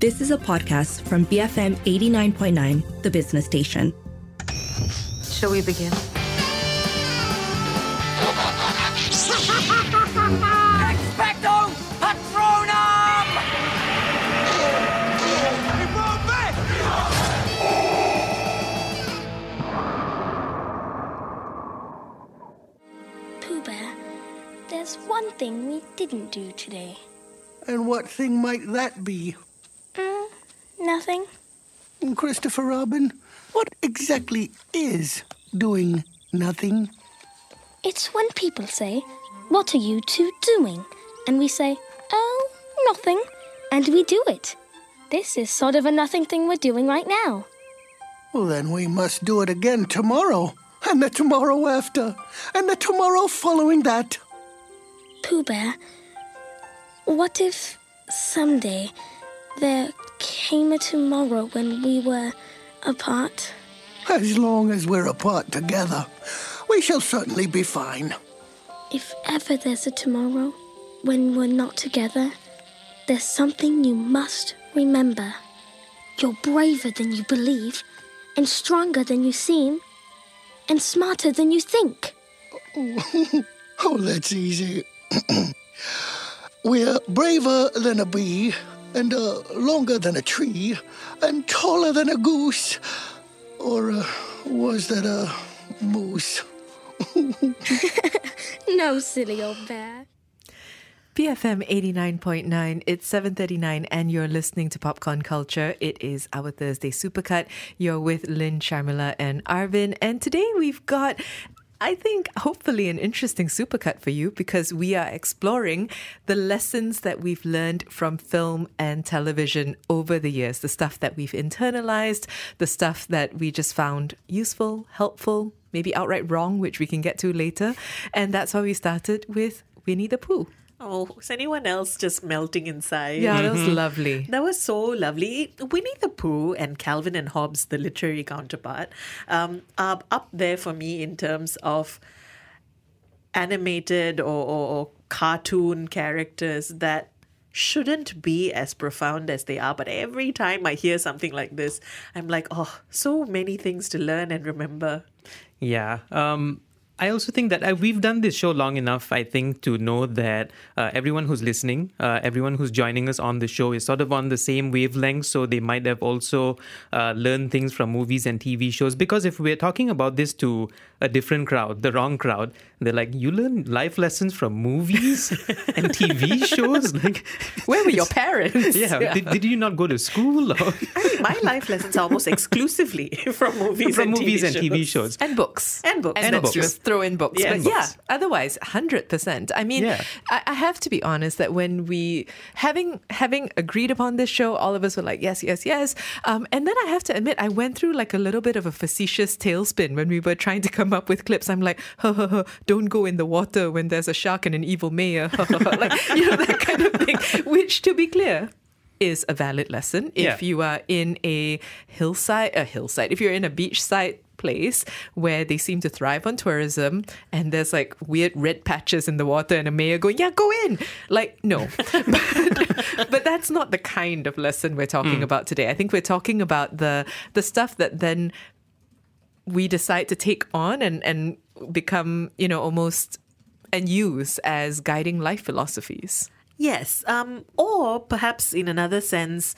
This is a podcast from BFM 89.9, the business station. Shall we begin? Expecto Patronum! Pooh Bear, there's one thing we didn't do today. And what thing might that be? Nothing. Christopher Robin, what exactly is doing nothing? It's when people say, What are you two doing? And we say, Oh, nothing. And we do it. This is sort of a nothing thing we're doing right now. Well, then we must do it again tomorrow, and the tomorrow after, and the tomorrow following that. Pooh Bear, what if someday there came a tomorrow when we were apart? As long as we're apart together, we shall certainly be fine. If ever there's a tomorrow when we're not together, there's something you must remember. You're braver than you believe, and stronger than you seem, and smarter than you think. Oh, that's easy. we're braver than a bee, and uh, longer than a tree, and taller than a goose. Or uh, was that a moose? No, silly old bear. BFM 89.9, it's 7.39 and you're listening to Popcorn Culture. It is our Thursday Supercut. You're with Lynn, Sharmila and Arvin. And today we've got, I think, hopefully an interesting supercut for you because we are exploring the lessons that we've learned from film and television over the years, the stuff that we've internalized, the stuff that we just found useful, helpful, maybe outright wrong, which we can get to later. And that's why we started with Winnie the Pooh. Oh, is anyone else just melting inside? Yeah, that was lovely. That was so lovely. Winnie the Pooh and Calvin and Hobbes, the literary counterpart, um, are up there for me in terms of animated or, or, or cartoon characters that shouldn't be as profound as they are. But every time I hear something like this, I'm like, oh, so many things to learn and remember. Yeah. Um, I also think that uh, we've done this show long enough, I think, to know that uh, everyone who's listening, uh, everyone who's joining us on the show is sort of on the same wavelength. So they might have also uh, learned things from movies and TV shows. Because if we're talking about this to a different crowd, the wrong crowd, they're like, you learn life lessons from movies and TV shows? Like, Where were your parents? yeah, Did, did you not go to school? Or I mean, my life lessons are almost exclusively from movies from and movies TV and TV shows. And books. And books. And, And books. books. Throw in books. Yes. But yeah, Books. otherwise, 100%. I mean, Yeah. I, I have to be honest that when we, having having agreed upon this show, all of us were like, yes, yes, yes. Um, and then I have to admit, I went through like a little bit of a facetious tailspin when we were trying to come up with clips. I'm like, ha, ha, ha, don't go in the water when there's a shark and an evil mayor. Ha, ha, ha. like, you know, that kind of thing. Which, to be clear, is a valid lesson if Yeah. you are in a hillside, a hillside, if you're in a beachside place where they seem to thrive on tourism and there's like weird red patches in the water and a mayor going, yeah, go in. Like, no. but, but that's not the kind of lesson we're talking about today. I think we're talking about the the stuff that then we decide to take on and, and become, you know, almost and use as guiding life philosophies. Yes. Um, or perhaps in another sense,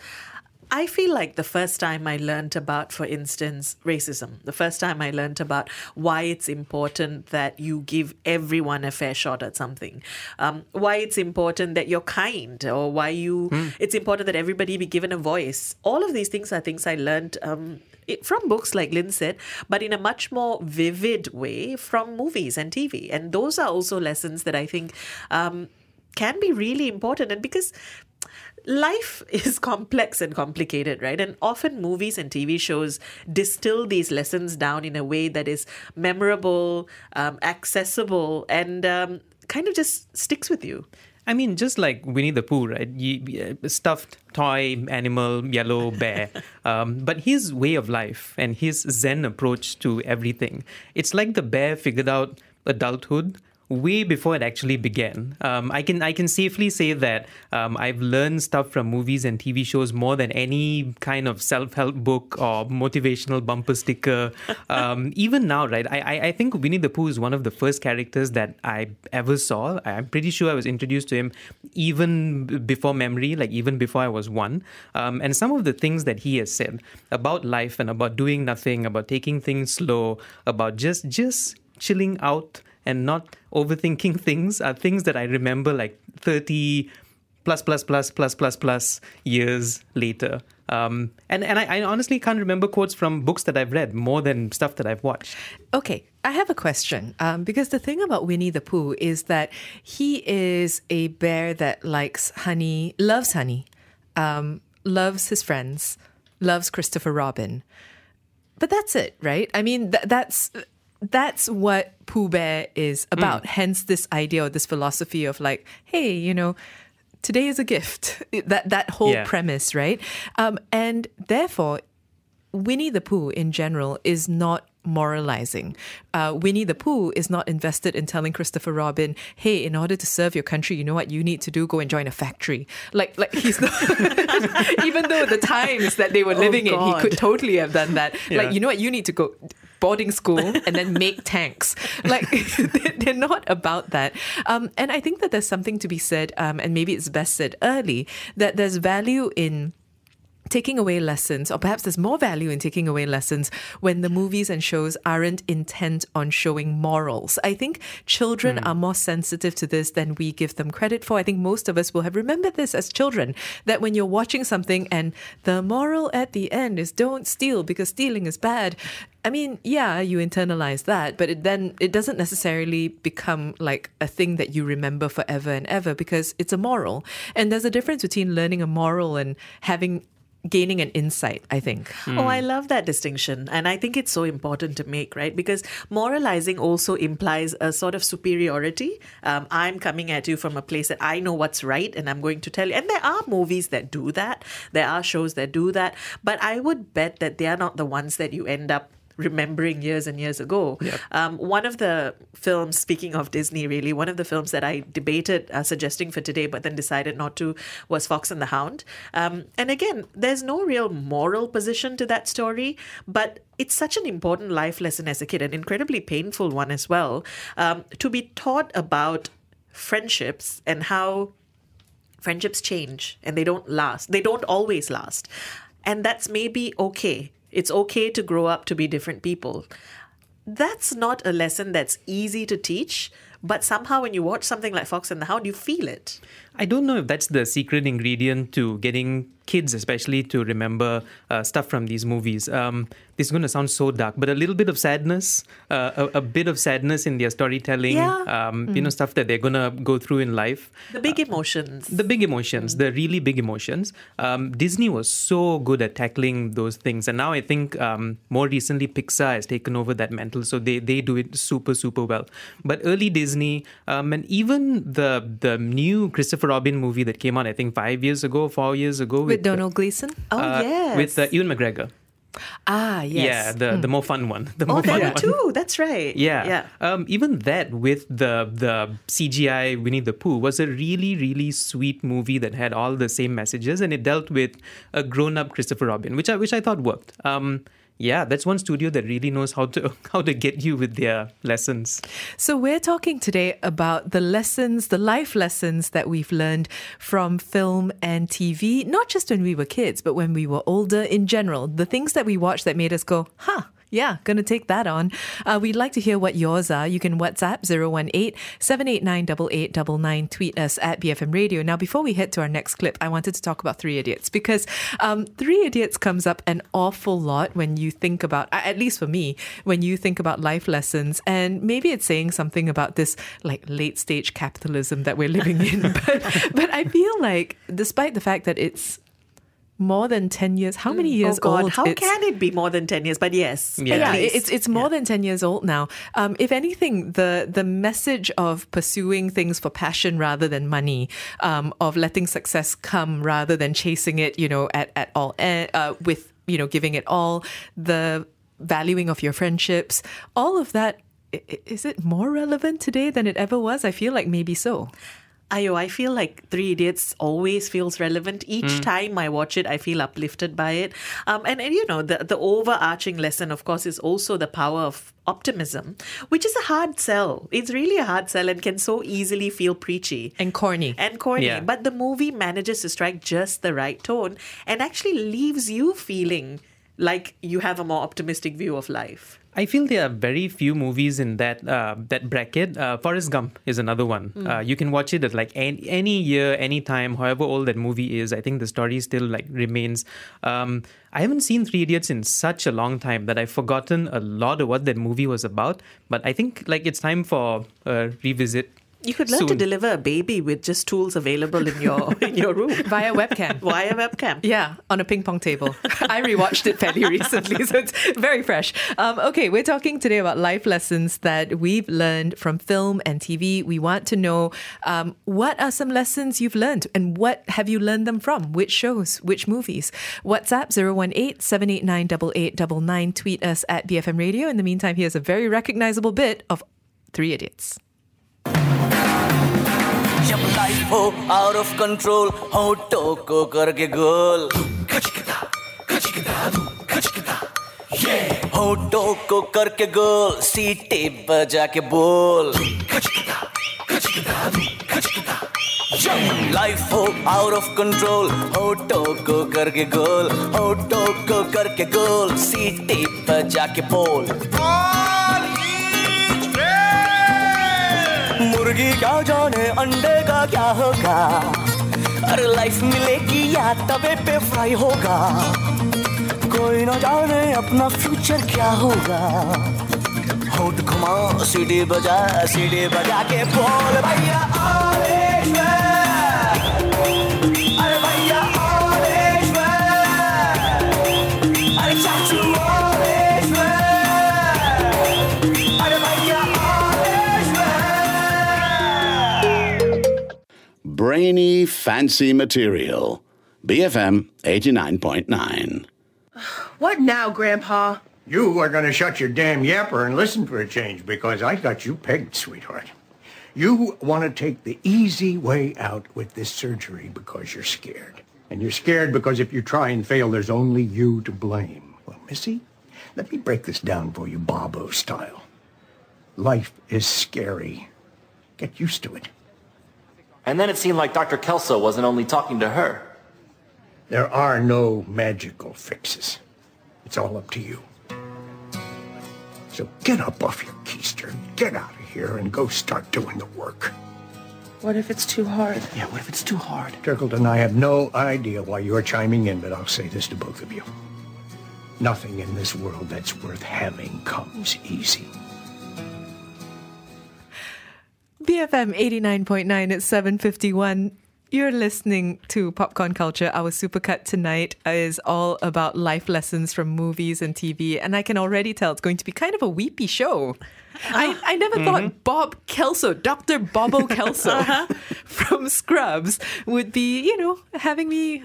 I feel like the first time I learned about, for instance, racism, the first time I learned about why it's important that you give everyone a fair shot at something, um, why it's important that you're kind, or why you it's important that everybody be given a voice. All of these things are things I learned um, it, from books, like Lynn said, but in a much more vivid way from movies and TV. And those are also lessons that I think um, can be really important. And because life is complex and complicated, right? And often movies and TV shows distill these lessons down in a way that is memorable, um, accessible, and um, kind of just sticks with you. I mean, just like Winnie the Pooh, right? You, uh, stuffed toy animal, yellow bear. um, but his way of life and his Zen approach to everything, it's like the bear figured out adulthood way before it actually began. Um, I can I can safely say that um, I've learned stuff from movies and TV shows more than any kind of self help book or motivational bumper sticker. Um, even now, right? I, I I think Winnie the Pooh is one of the first characters that I ever saw. I'm pretty sure I was introduced to him even before memory, like even before I was one. Um, and some of the things that he has said about life and about doing nothing, about taking things slow, about just just chilling out and not overthinking things are things that I remember like 30 plus plus plus plus plus plus years later. Um, and and I, I honestly can't remember quotes from books that I've read more than stuff that I've watched. Okay, I have a question. Um, because the thing about Winnie the Pooh is that he is a bear that likes honey, loves honey, um, loves his friends, loves Christopher Robin. But that's it, right? I mean, th- that's that's what Pooh Bear is about. Hence, this idea or this philosophy of like, hey, you know, today is a gift. That that whole Yeah. premise, right? Um, and therefore, Winnie the Pooh in general is not moralizing. Uh, Winnie the Pooh is not invested in telling Christopher Robin, "Hey, in order to serve your country, you know what you need to do? Go and join a factory." Like, like he's not. even though the times that they were living in, he could totally have done that. Yeah. Like, you know what, you need to go boarding school and then make tanks. Like, they- they're not about that. Um, and I think that there's something to be said, um, and maybe it's best said early, that there's value in taking away lessons, or perhaps there's more value in taking away lessons when the movies and shows aren't intent on showing morals. I think children hmm. are more sensitive to this than we give them credit for. I think most of us will have remembered this as children that when you're watching something and the moral at the end is don't steal because stealing is bad. I mean, yeah, you internalize that, but it then it doesn't necessarily become like a thing that you remember forever and ever because it's a moral. And there's a difference between learning a moral and having gaining an insight, I think. Oh, I love that distinction. And I think it's so important to make, right? Because moralizing also implies a sort of superiority. Um, I'm coming at you from a place that I know what's right and I'm going to tell you. And there are movies that do that, there are shows that do that. But I would bet that they are not the ones that you end up remembering years and years ago. Um, one of the films, speaking of Disney, really, one of the films that I debated uh, suggesting for today, but then decided not to, was Fox and the Hound. Um, and again, there's no real moral position to that story, but it's such an important life lesson as a kid, an incredibly painful one as well, um, to be taught about friendships and how friendships change and they don't last. They don't always last. And that's maybe okay. It's okay to grow up to be different people. That's not a lesson that's easy to teach, but somehow when you watch something like Fox and the Hound, you feel it. I don't know if that's the secret ingredient to getting kids, especially, to remember uh, stuff from these movies. Um, this is going to sound so dark, but a little bit of sadness, uh, a, a bit of sadness in their storytelling, Yeah. um, you know, stuff that they're going to go through in life. The big emotions. The big emotions, the really big emotions. Um, Disney was so good at tackling those things, and now I think um, more recently Pixar has taken over that mantle, so they they do it super super well. But early Disney, um, and even the the new Christopher Robin movie that came out, I think five years ago, four years ago, With Domhnall Gleeson? oh, uh, yes. with uh, Ewan McGregor. Ah, yes. Yeah, the the more fun one. The oh, more fun that one. too. That's right. Yeah. Yeah. Um, even that with the the CGI Winnie the Pooh was a really really sweet movie that had all the same messages and it dealt with a grown up Christopher Robin, which I which I thought worked. Um, yeah, that's one studio that really knows how to how to get you with their lessons. So, we're talking today about the lessons, the life lessons that we've learned from film and TV, not just when we were kids, but when we were older in general. The things that we watched that made us go, huh. Yeah, gonna take that on. Uh, we'd like to hear what yours are. You can WhatsApp 018 789 8899. Tweet us at BFM Radio. Now, before we head to our next clip, I wanted to talk about Three Idiots because um, Three Idiots comes up an awful lot when you think about, at least for me, when you think about life lessons. And maybe it's saying something about this like late stage capitalism that we're living in. but, but I feel like, despite the fact that it's more than 10 years, how many years oh God, old? how can it be more than 10 years? But yes. Yeah. yeah, it's it's more than ten years old now. Um, if anything, the the message of pursuing things for passion rather than money, um, of letting success come rather than chasing it, you know, at at all, eh, uh, with you know giving it all, the valuing of your friendships, all of that is it more relevant today than it ever was? I feel like maybe so. Ayo, I feel like Three Idiots always feels relevant. Each time I watch it, I feel uplifted by it. Um, and, and, you know, the, the overarching lesson, of course, is also the power of optimism, which is a hard sell. It's really a hard sell and can so easily feel preachy. And corny. and corny. Yeah. But the movie manages to strike just the right tone and actually leaves you feeling like you have a more optimistic view of life. I feel there are very few movies in that uh, that bracket. Uh, Forrest Gump is another one. Uh, you can watch it at like any, any year, any time, however old that movie is. I think the story still like remains. Um, I haven't seen Three Idiots in such a long time that I've forgotten a lot of what that movie was about. But I think like it's time for a revisit. You could learn to deliver a baby with just tools available in your in your room Via webcam. via webcam. Yeah, on a ping pong table. I rewatched it fairly recently, so it's very fresh. Um, okay, we're talking today about life lessons that we've learned from film and TV. We want to know um, what are some lessons you've learned and what have you learned them from? Which shows? Which movies? WhatsApp 018 789 8899. Tweet us at BFM Radio. In the meantime, here's a very recognizable bit of Three Idiots. जब life हो out of control हो को करके गोल। होठों को करके गोल। सीटे बजा के बोल लाइफ हो आउट ऑफ़ कंट्रोल होठों को करके गोल। होठों को करके गोल। सीटे बजा के बोल मुर्गी क्या जाने, अंडे का क्या होगा? अरे लाइफ मिलेगी या तबे पे फ्राई होगा? कोई ना जाने अपना फ्यूचर क्या होगा? होट घुमाओ सीढ़ी बजा सीढ़ी बजा के बोल, भैया Brainy, fancy material. BFM 89.9. What now, Grandpa? You are going to shut your damn yapper and listen for a change because I got you pegged, sweetheart. You want to take the easy way out with this surgery because you're scared. And you're scared because if you try and fail, there's only you to blame. Well, Missy, let me break this down for you, Bobo style. Life is scary. Get used to it. And then it seemed like Dr. Kelso wasn't only talking to her. There are no magical fixes. It's all up to you. So get up off your keister, get out of here, and go start doing the work. What if it's too hard? Yeah, what if it's too hard? Turkleton, I have no idea why you're chiming in, but I'll say this to both of you. Nothing in this world that's worth having comes easy. BFM 89.9 at 751. You're listening to Popcorn Culture. Our supercut tonight is all about life lessons from movies and TV. And I can already tell it's going to be kind of a weepy show. I, I never thought mm-hmm. Bob Kelso, Dr. Bobo Kelso uh-huh. from Scrubs, would be, you know, having me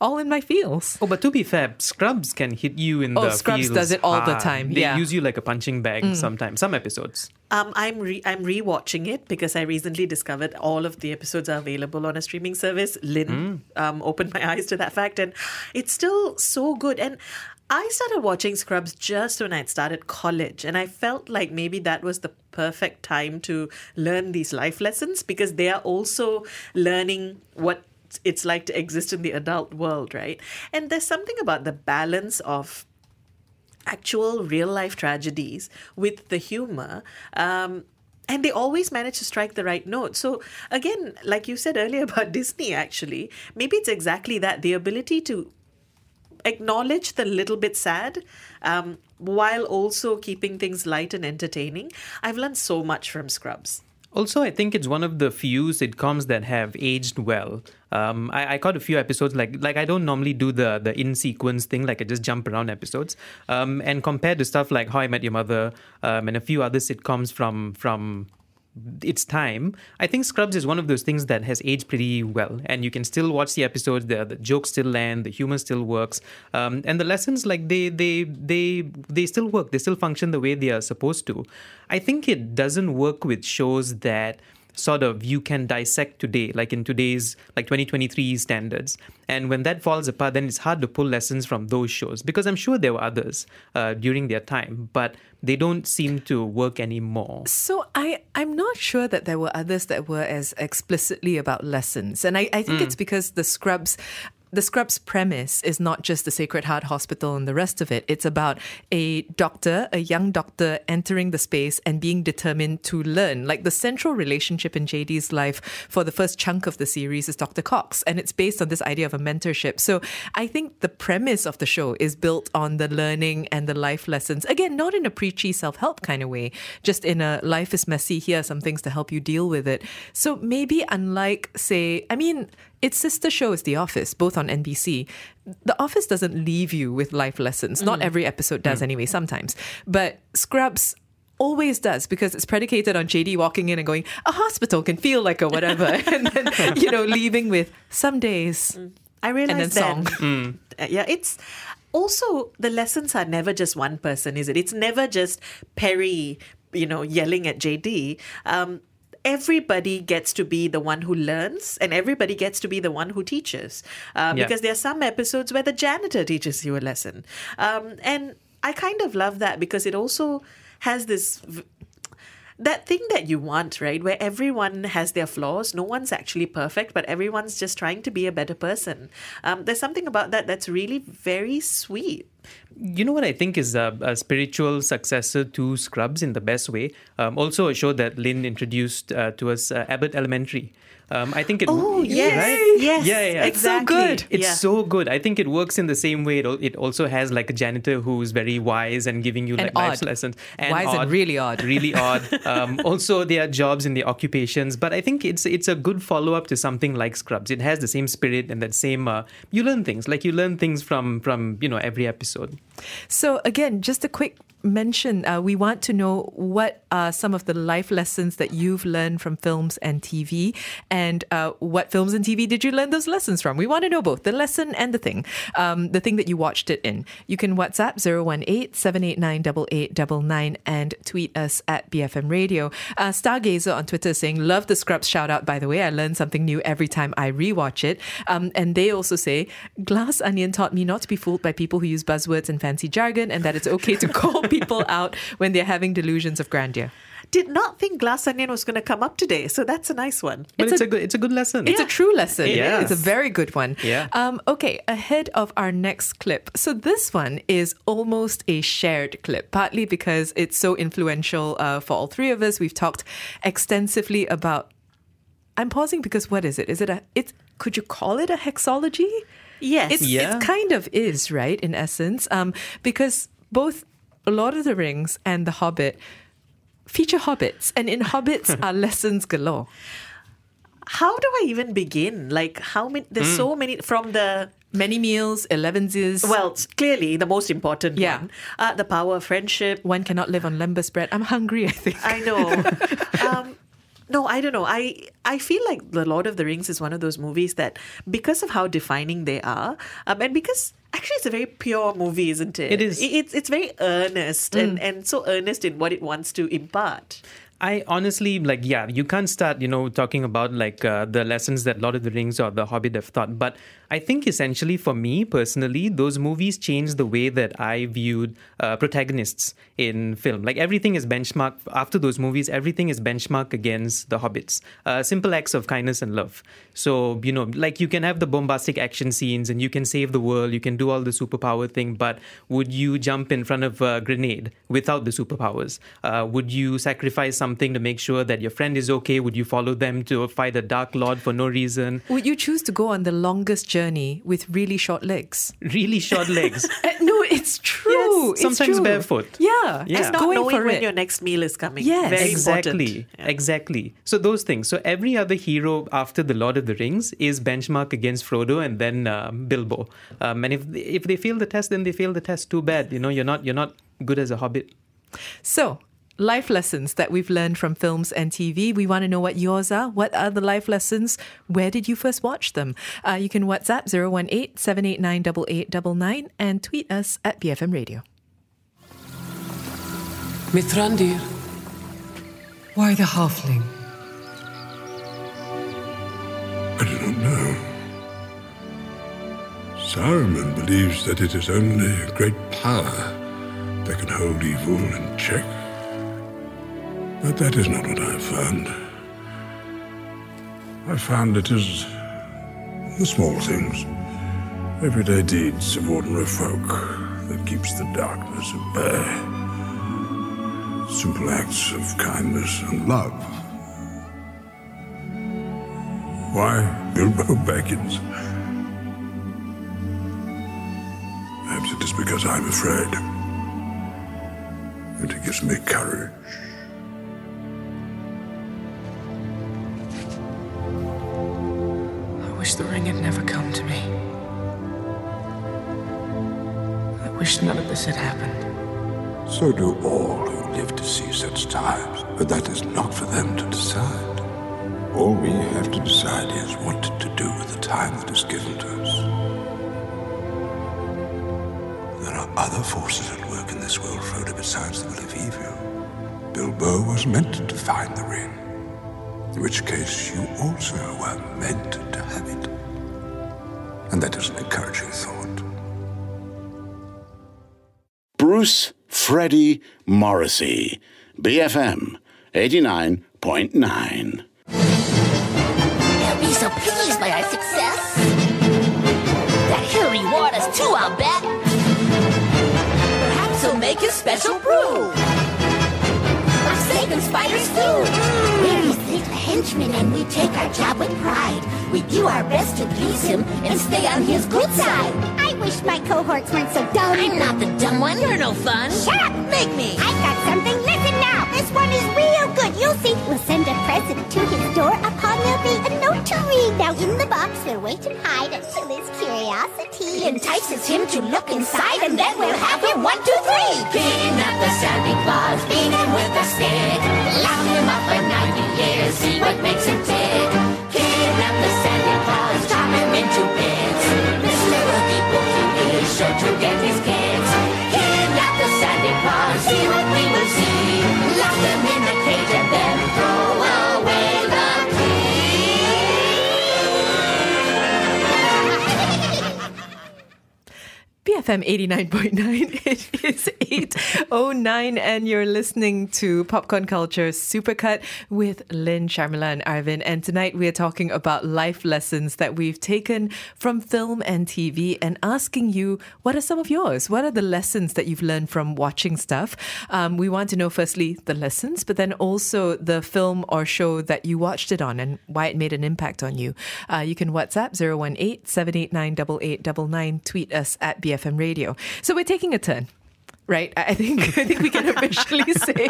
all in my feels. Oh, but to be fair, Scrubs can hit you in Oh, the Scrubs feels does it all the time, They yeah. use you like a punching bag sometimes. Some episodes. Um, I'm re- I'm rewatching it because I recently discovered all of the episodes are available on a streaming service. Lynn um, opened my eyes to that fact, and it's still so good. And I started watching Scrubs just when I'd started college, and I felt like maybe that was the perfect time to learn these life lessons because they are also learning what it's like to exist in the adult world, right? And there's something about the balance of actual real life tragedies with the humor. Um, and they always manage to strike the right note. So, again, like you said earlier about Disney, actually, maybe it's exactly that the ability to acknowledge the little bit sad um, while also keeping things light and entertaining. I've learned so much from Scrubs. Also, I think it's one of the few sitcoms that have aged well. Um, I, I caught a few episodes like like I don't normally do the the in sequence thing, like I just jump around episodes. Um, and compared to stuff like How I Met Your Mother um, and a few other sitcoms from from its time, I think Scrubs is one of those things that has aged pretty well, and you can still watch the episodes. The, the jokes still land, the humor still works, um, and the lessons like they they they they still work. They still function the way they are supposed to. I think it doesn't work with shows that sort of you can dissect today, like in today's like 2023 standards. And when that falls apart, then it's hard to pull lessons from those shows because I'm sure there were others uh, during their time, but they don't seem to work anymore. So I, I'm not sure that there were others that were as explicitly about lessons. And I, I think Mm. it's because the Scrubs the Scrubs premise is not just the Sacred Heart Hospital and the rest of it. It's about a doctor, a young doctor entering the space and being determined to learn. Like the central relationship in JD's life for the first chunk of the series is Dr. Cox, and it's based on this idea of a mentorship. So I think the premise of the show is built on the learning and the life lessons. Again, not in a preachy self help kind of way, just in a life is messy, here are some things to help you deal with it. So maybe unlike, say, I mean, its sister show is The Office, both on NBC. The Office doesn't leave you with life lessons. Not Mm. every episode does, anyway, sometimes. But Scrubs always does because it's predicated on JD walking in and going, a hospital can feel like a whatever. and then, you know, leaving with some days. I realize and then that. song. Uh, yeah, it's also the lessons are never just one person, is it? It's never just Perry, you know, yelling at JD. Um, everybody gets to be the one who learns and everybody gets to be the one who teaches uh, Yeah. because there are some episodes where the janitor teaches you a lesson um, and i kind of love that because it also has this v- that thing that you want, right? Where everyone has their flaws. No one's actually perfect, but everyone's just trying to be a better person. Um, there's something about that that's really very sweet. You know what I think is a, a spiritual successor to Scrubs in the best way. Um, also, a show that Lynn introduced uh, to us, uh, Abbott Elementary. Um, I think it. Oh, yes, right? yes, yeah, yeah. It's so exactly. good. It's Yeah. so good. I think it works in the same way. It, it also has like a janitor who's very wise and giving you And like life odd. lessons. Wise and really odd. Really odd. Um, also, their jobs and their occupations. But I think it's it's a good follow up to something like Scrubs. It has the same spirit and that same. Uh, you learn things like you learn things from from you know every episode. So, again, just a quick mention uh, we want to know what are some of the life lessons that you've learned from films and TV, and uh, what films and TV did you learn those lessons from? We want to know both the lesson and the thing, um, the thing that you watched it in. You can WhatsApp 018 789 8899 and tweet us at BFM Radio. Uh, Stargazer on Twitter saying, Love the Scrubs shout out, by the way. I learn something new every time I rewatch it. Um, and they also say, Glass Onion taught me not to be fooled by people who use buzzwords and fancy jargon, and that it's okay to call people out when they're having delusions of grandeur. Did not think Glass Onion was going to come up today, so that's a nice one. But it's, a, good it's a good lesson. It's a true lesson. It It's a very good one. Yeah. Um, okay, ahead of our next clip. So this one is almost a shared clip, partly because it's so influential uh, for all three of us. We've talked extensively about. I'm pausing because what is it? Is it a? It could you call it a hexology? Yes. It's, Yeah. it kind of is, right? In essence, um, because both Lord of the Rings and The Hobbit feature hobbits, and in hobbits are lessons galore. How do I even begin? Like, how many? There's so many from the. Many meals, elevenses. Well, clearly the most important Yeah. one. Uh, the power of friendship. one cannot live on lembas bread. I'm hungry, I think. I know. um, no, I don't know. I I feel like The Lord of the Rings is one of those movies that, because of how defining they are, um, and because actually it's a very pure movie, isn't it? It is. It's it's very earnest and, and so earnest in what it wants to impart. I honestly like yeah you can't start you know talking about like uh, the lessons that Lord of the Rings or The Hobbit have taught but I think essentially for me personally those movies changed the way that I viewed uh, protagonists in film. Like everything is benchmarked after those movies everything is benchmarked against the hobbits uh, simple acts of kindness and love. So you know like you can have the bombastic action scenes and you can save the world you can do all the superpower thing but would you jump in front of a grenade without the superpowers? Uh, would you sacrifice something to make sure that your friend is okay? Would you follow them to fight a dark lord for no reason? Would you choose to go on the longest journey with really short legs? really short legs Uh, no, it's true. It's sometimes true. barefoot. Yeah, Yeah. just Not going knowing when it. your next meal is coming. Yes. Very exactly important. exactly so those things so every other hero after the lord of the rings is benchmarked against frodo and then um, bilbo um, and if if they fail the test then they fail the test too bad you know you're not you're not good as a hobbit So, life lessons that we've learned from films and TV. We want to know what yours are. What are the life lessons? Where did you first watch them? Uh, you can WhatsApp 018 789 8899 and tweet us at BFM Radio. Mithrandir, why the halfling? I do not know. Saruman believes that it is only a great power that can hold evil in check. But that is not what I have found. I found it is the small things, everyday deeds of ordinary folk that keeps the darkness at bay. Simple acts of kindness and love. Why Bilbo Baggins? Perhaps it is because I'm afraid. And it gives me courage. Wish none of this had happened. So do all who live to see such times, but that is not for them to decide. All we have to decide is what to do with the time that is given to us. There are other forces at work in this world, Frodo, besides the will of evil. Bilbo was meant to find the ring, in which case you also were meant to have it. And that is an encouraging thought. Bruce Freddie Morrissey, BFM 89.9. They'll be so pleased by our success that he'll reward us too, I'll bet. Perhaps he'll make a special brew. Or saving spiders food. We're his henchmen and we take our job with pride. We do our best to please him and stay on his good side. I wish my cohorts weren't so dumb. I'm not the dumb one. You're no fun. Shut up! Make me. I've got something. Listen now. This one is real good. You'll see. We'll send a present to his door. Upon there'll be a note to read. Now in the box we'll wait and hide until his curiosity entices him to look inside, and then we'll have him one, two, three. Kidnap the Sandy Claws, beat him with a stick. Lock him up for 90 years, see what makes him tick. BFM 89.9. It is 8.09 and you're listening to Popcorn Culture Supercut with Lynn, Sharmila and Arvin. And tonight we're talking about life lessons that we've taken from film and TV and asking you, what are some of yours? What are the lessons that you've learned from watching stuff? Um, we want to know firstly the lessons, but then also the film or show that you watched it on and why it made an impact on you. Uh, you can WhatsApp 018 789 8899, tweet us at BFM Radio. So we're taking a turn, right? I think I think we can officially say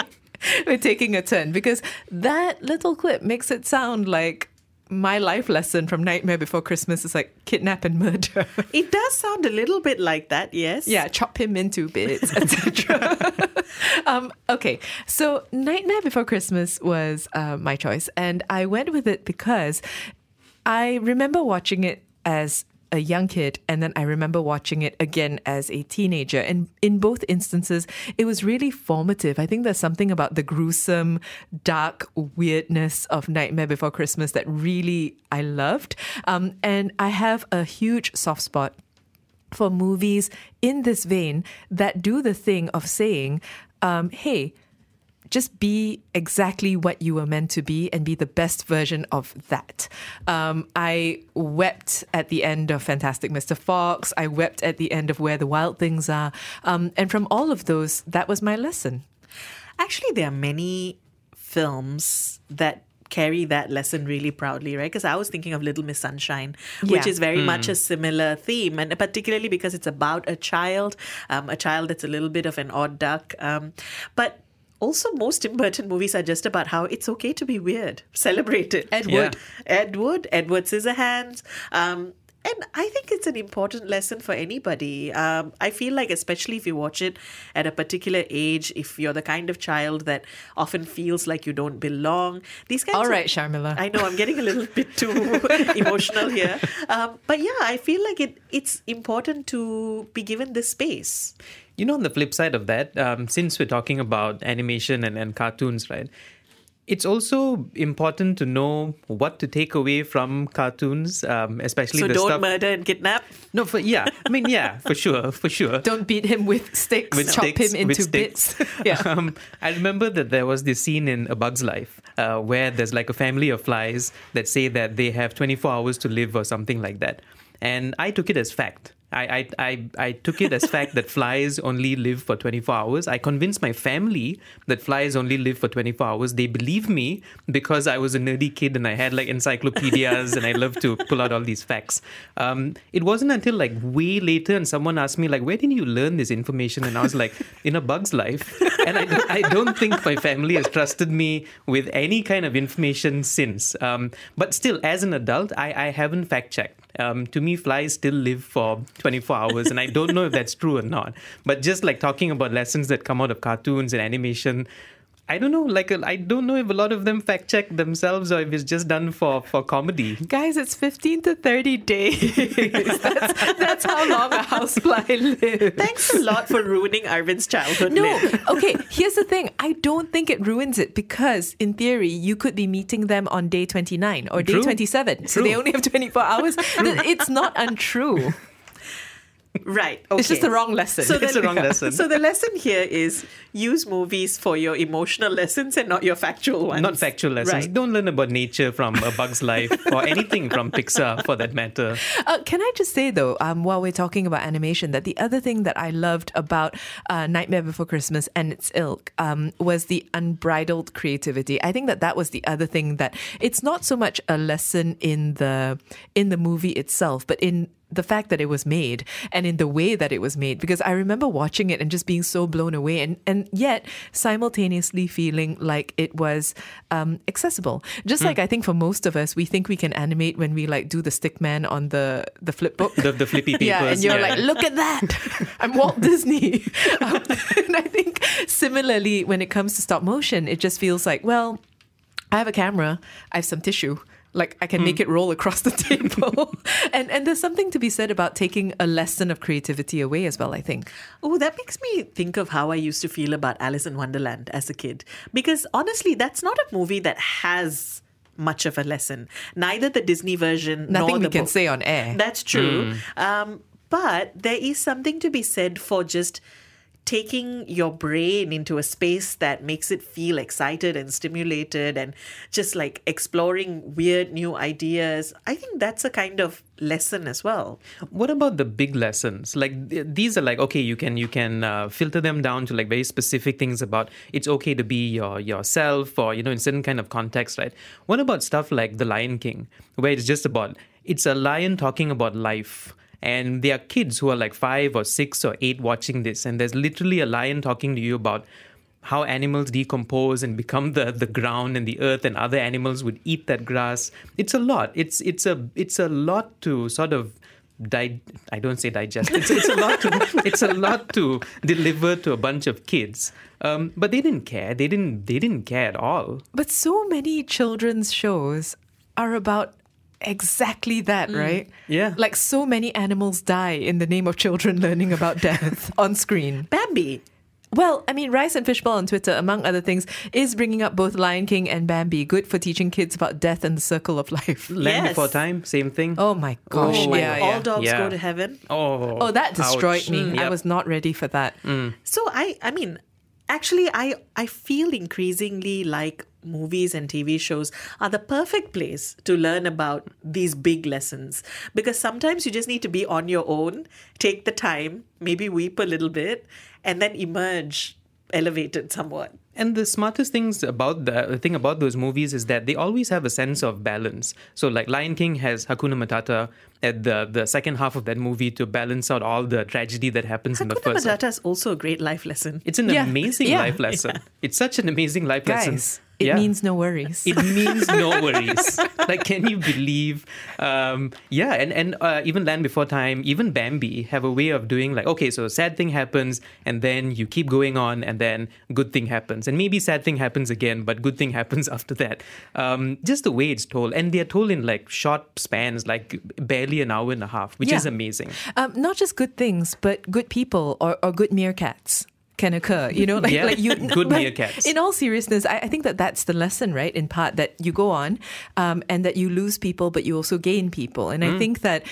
we're taking a turn because that little clip makes it sound like my life lesson from Nightmare Before Christmas is like kidnap and murder. It does sound a little bit like that, yes. Yeah, chop him into bits, etc. um, okay, so Nightmare Before Christmas was uh, my choice, and I went with it because I remember watching it as a young kid and then I remember watching it again as a teenager and in both instances it was really formative. I think there's something about the gruesome dark weirdness of Nightmare Before Christmas that really I loved. Um, and I have a huge soft spot for movies in this vein that do the thing of saying, um, hey, just be exactly what you were meant to be and be the best version of that. Um, I wept at the end of Fantastic Mr. Fox. I wept at the end of Where the Wild Things Are. Um, and from all of those, that was my lesson. Actually, there are many films that carry that lesson really proudly, right? Because I was thinking of Little Miss Sunshine, which is very much Mm. a similar theme, and particularly because it's about a child, um, a child that's a little bit of an odd duck. Um, but also, most Tim Burton movies are just about how it's okay to be weird. Celebrate it. Edward. Yeah. Wood, Ed Wood, Edward Scissorhands. Um, And I think it's an important lesson for anybody. Um, I feel like, especially if you watch it at a particular age, if you're the kind of child that often feels like you don't belong, these kinds All right, of- Sharmila. I know I'm getting a little bit too emotional here. Um, but yeah, I feel like it it's important to be given this space. You know, on the flip side of that, um, since we're talking about animation and, and cartoons, right? It's also important to know what to take away from cartoons, um, especially So the don't stuff. murder and kidnap. No, for yeah, I mean yeah, for sure, for sure. Don't beat him with sticks. With chop sticks, him with into sticks. bits. yeah. Um, I remember that there was this scene in A Bug's Life uh, where there's like a family of flies that say that they have 24 hours to live or something like that. And I took it as fact. I, I, I, took it as fact that flies only live for 24 hours. I convinced my family that flies only live for 24 hours. They believe me because I was a nerdy kid and I had like encyclopedias and I love to pull out all these facts. Um, it wasn't until like way later and someone asked me like, where did you learn this information? And I was like, in a bug's life. And I, don't- I don't think my family has trusted me with any kind of information since. Um, but still, as an adult, I, I haven't fact checked. Um, to me, flies still live for 24 hours, and I don't know if that's true or not. But just like talking about lessons that come out of cartoons and animation, I don't know. Like, I don't know if a lot of them fact check themselves or if it's just done for for comedy. Guys, it's 15 to 30 days. that's, that's how long a housefly lives. Thanks a lot for ruining Arvin's childhood. No, Lynn. okay, here's the thing. I don't think it ruins it because, in theory, you could be meeting them on day 29 or day True. 27. So they only have 24 hours. Th- it's not untrue. Right. Okay. It's just the wrong lesson. So It's the wrong lesson. So the lesson here is use movies for your emotional lessons and not your factual ones. Not factual lessons. Right. Don't learn about nature from A Bug's Life or anything from Pixar for that matter. Uh, can I just say though, um, while we're talking about animation, that the other thing that I loved about uh, Nightmare Before Christmas and its ilk um, was the unbridled creativity. I think that that was the other thing that it's not so much a lesson in the in the movie itself, but in the fact that it was made and in the way that it was made because I remember watching it and just being so blown away and, and yet simultaneously feeling like it was um, accessible. Just like I think for most of us, we think we can animate when we like do the stick man on the, the flip book. The, the flippy papers. Yeah, and you're like, look at that. I'm Walt Disney. Um, and I think similarly, when it comes to stop motion, it just feels like, well, I have a camera, I have some tissue. Like I can make it roll across the table, and and there's something to be said about taking a lesson of creativity away as well. I think. Oh, that makes me think of how I used to feel about Alice in Wonderland as a kid. Because honestly, that's not a movie that has much of a lesson. Neither the Disney version nor Nothing we the can book. say on air. That's true. Um, but there is something to be said for just taking your brain into a space that makes it feel excited and stimulated and just like exploring weird new ideas. I think that's a kind of lesson as well. What about the big lessons? Like th- these are like okay, you can you can uh, filter them down to like very specific things about it's okay to be your yourself or you know in certain kind of context, right? What about stuff like The Lion King, where it's just about it's a lion talking about life. And there are kids who are like five or six or eight watching this, and there's literally a lion talking to you about how animals decompose and become the, the ground and the earth and other animals would eat that grass. It's a lot. It's it's a it's a lot to sort of di- I don't say digest. It's, it's a lot to it's a lot to deliver to a bunch of kids. Um, but they didn't care. They didn't they didn't care at all. But so many children's shows are about exactly that, right? Yeah. Like so many animals die in the name of children learning about death on screen. Bambi. Well, I mean, Rice and Fishball on Twitter, among other things, is bringing up both Lion King and Bambi. Good for teaching kids about death and the circle of life. Land Yes. before time, same thing. Oh my gosh! Oh, yeah, All yeah. dogs Yeah. go to heaven. Oh, Oh, that destroyed ouch. me. Mm, I was not ready for that. So I I mean actually I I feel increasingly like movies and TV shows are the perfect place to learn about these big lessons because sometimes you just need to be on your own, take the time, maybe weep a little bit and then emerge elevated somewhat. And the smartest things about the, the thing about those movies is that they always have a sense of balance. So, like Lion King has Hakuna Matata at the the second half of that movie to balance out all the tragedy that happens in the first. Hakuna first. Matata is also a great life lesson. It's an Yeah. amazing Yeah. life lesson. It's such an amazing life lesson. It Yeah. means no worries. It means no worries. like, can you believe? Um, yeah, and and uh, even Land Before Time, even Bambi have a way of doing like, okay, so a sad thing happens, and then you keep going on, and then good thing happens, and maybe sad thing happens again, but good thing happens after that. Um, just the way it's told, and they're told in like short spans, like barely an hour and a half, which Yeah. is amazing. Um, not just good things, but good people or, or good meerkats can occur. You know, like, Yeah, like you. good but meerkats. In all seriousness, I, I think that that's the lesson, right? In part that you go on, um, and that you lose people, but you also gain people. And I Mm. think that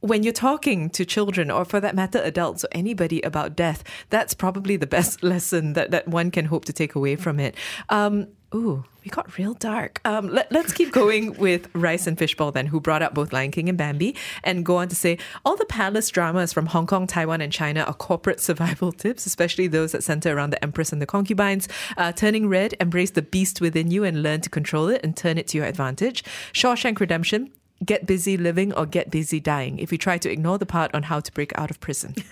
when you're talking to children or for that matter adults or anybody about death that's probably the best lesson that, that one can hope to take away from it um, ooh we got real dark. Um, let, let's keep going with rice and fishball then who brought up both lion king and bambi and go on to say all the palace dramas from hong kong taiwan and china are corporate survival tips especially those that center around the empress and the concubines. Uh, turning red embrace the beast within you and learn to control it and turn it to your advantage. Shawshank redemption get busy living or get busy dying if you try to ignore the part on how to break out of prison.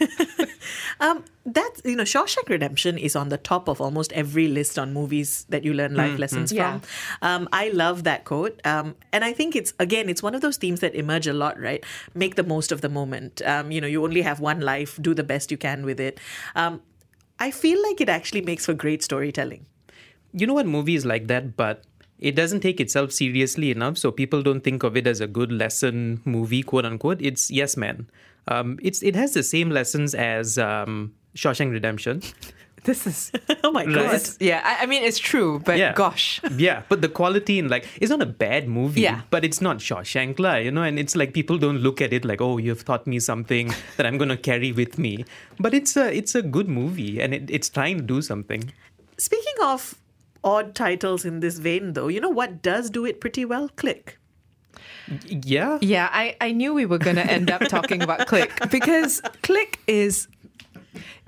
Um, that you know, Shawshank Redemption is on the top of almost every list on movies that you learn life Mm, lessons. Yeah. from. Um, I love that quote, um, and I think it's again, it's one of those themes that emerge a lot. Right, make the most of the moment. Um, you know, you only have one life. Do the best you can with it. Um, I feel like it actually makes for great storytelling. you know what movie is like that but it doesn't take itself seriously enough so people don't think of it as a good lesson movie quote unquote. It's yes man. Um, it's it has the same lessons as um, Shawshank Redemption. This is oh my god. Yeah I, I mean it's true but yeah. gosh. Yeah but the quality in like it's not a bad movie Yeah. but it's not Shawshank lah, you know and it's like people don't look at it like oh you've taught me something that I'm gonna carry with me. But it's a it's a good movie and it, it's trying to do something. Speaking of odd titles in this vein, though, you know what does do it pretty well? Click. yeah? Yeah I, I knew we were going to end up talking about click because click is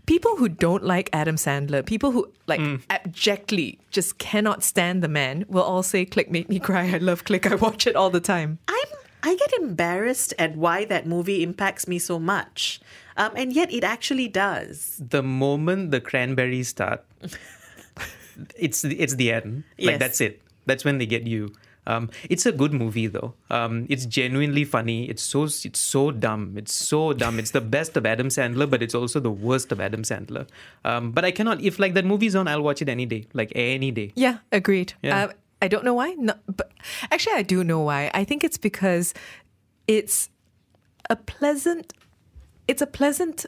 people who don't like adam sandler people who like abjectly just cannot stand the man will all say click made me cry. I love click. I watch it all the time. I'm I get embarrassed at why that movie impacts me so much, um, and yet it actually does. the moment the cranberries start, it's the, it's the end. Yes. Like that's it. That's when they get you. Um, it's a good movie though. Um, it's genuinely funny. It's so it's so dumb. It's so dumb. It's the best of Adam Sandler, but it's also the worst of Adam Sandler. Um, but I cannot. If like that movie's on, I'll watch it any day. Like any day. Yeah, agreed. Yeah. Uh, I don't know why. No, but actually, I do know why. I think it's because it's a pleasant. It's a pleasant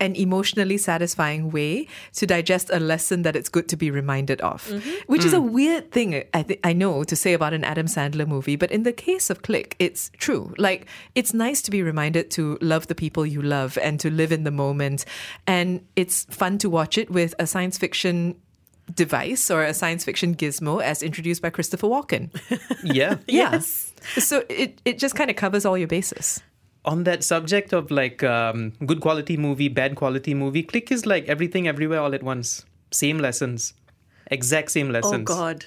and emotionally satisfying way to digest a lesson that it's good to be reminded of, mm-hmm. which is a mm. weird thing I th- I know to say about an Adam Sandler movie, but in the case of Click, it's true. Like it's nice to be reminded to love the people you love and to live in the moment, and it's fun to watch it with a science fiction device or a science fiction gizmo as introduced by Christopher Walken. Yeah. Yeah. So it, it just kind of covers all your bases. On that subject of like um, good quality movie, bad quality movie, Click is like everything everywhere all at once. Same lessons, exact same lessons. Oh God,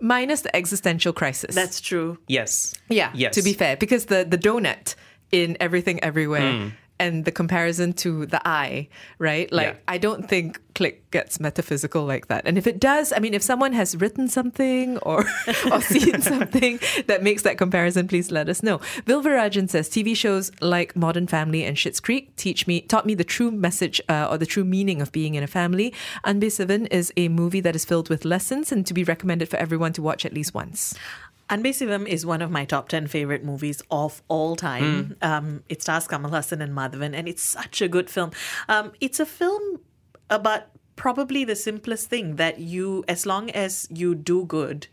Minus the existential crisis. that's true. Yes. yeah, Yes. to be fair, because the, the donut in Everything Everywhere Mm. And the comparison to the eye, right? Like, Yeah. I don't think Click gets metaphysical like that. And if it does, I mean, if someone has written something or, or seen something that makes that comparison, please let us know. Vilvarajan says TV shows like Modern Family and Schitt's Creek teach me taught me the true message uh, or the true meaning of being in a family. Anbe Sivam is a movie that is filled with lessons and to be recommended for everyone to watch at least once. Anbesivam is one of my top 10 favorite movies of all time. Um, it stars Kamal Haasan and Madhavan, and it's such a good film. Um, it's a film about probably the simplest thing that you, as long as you do good,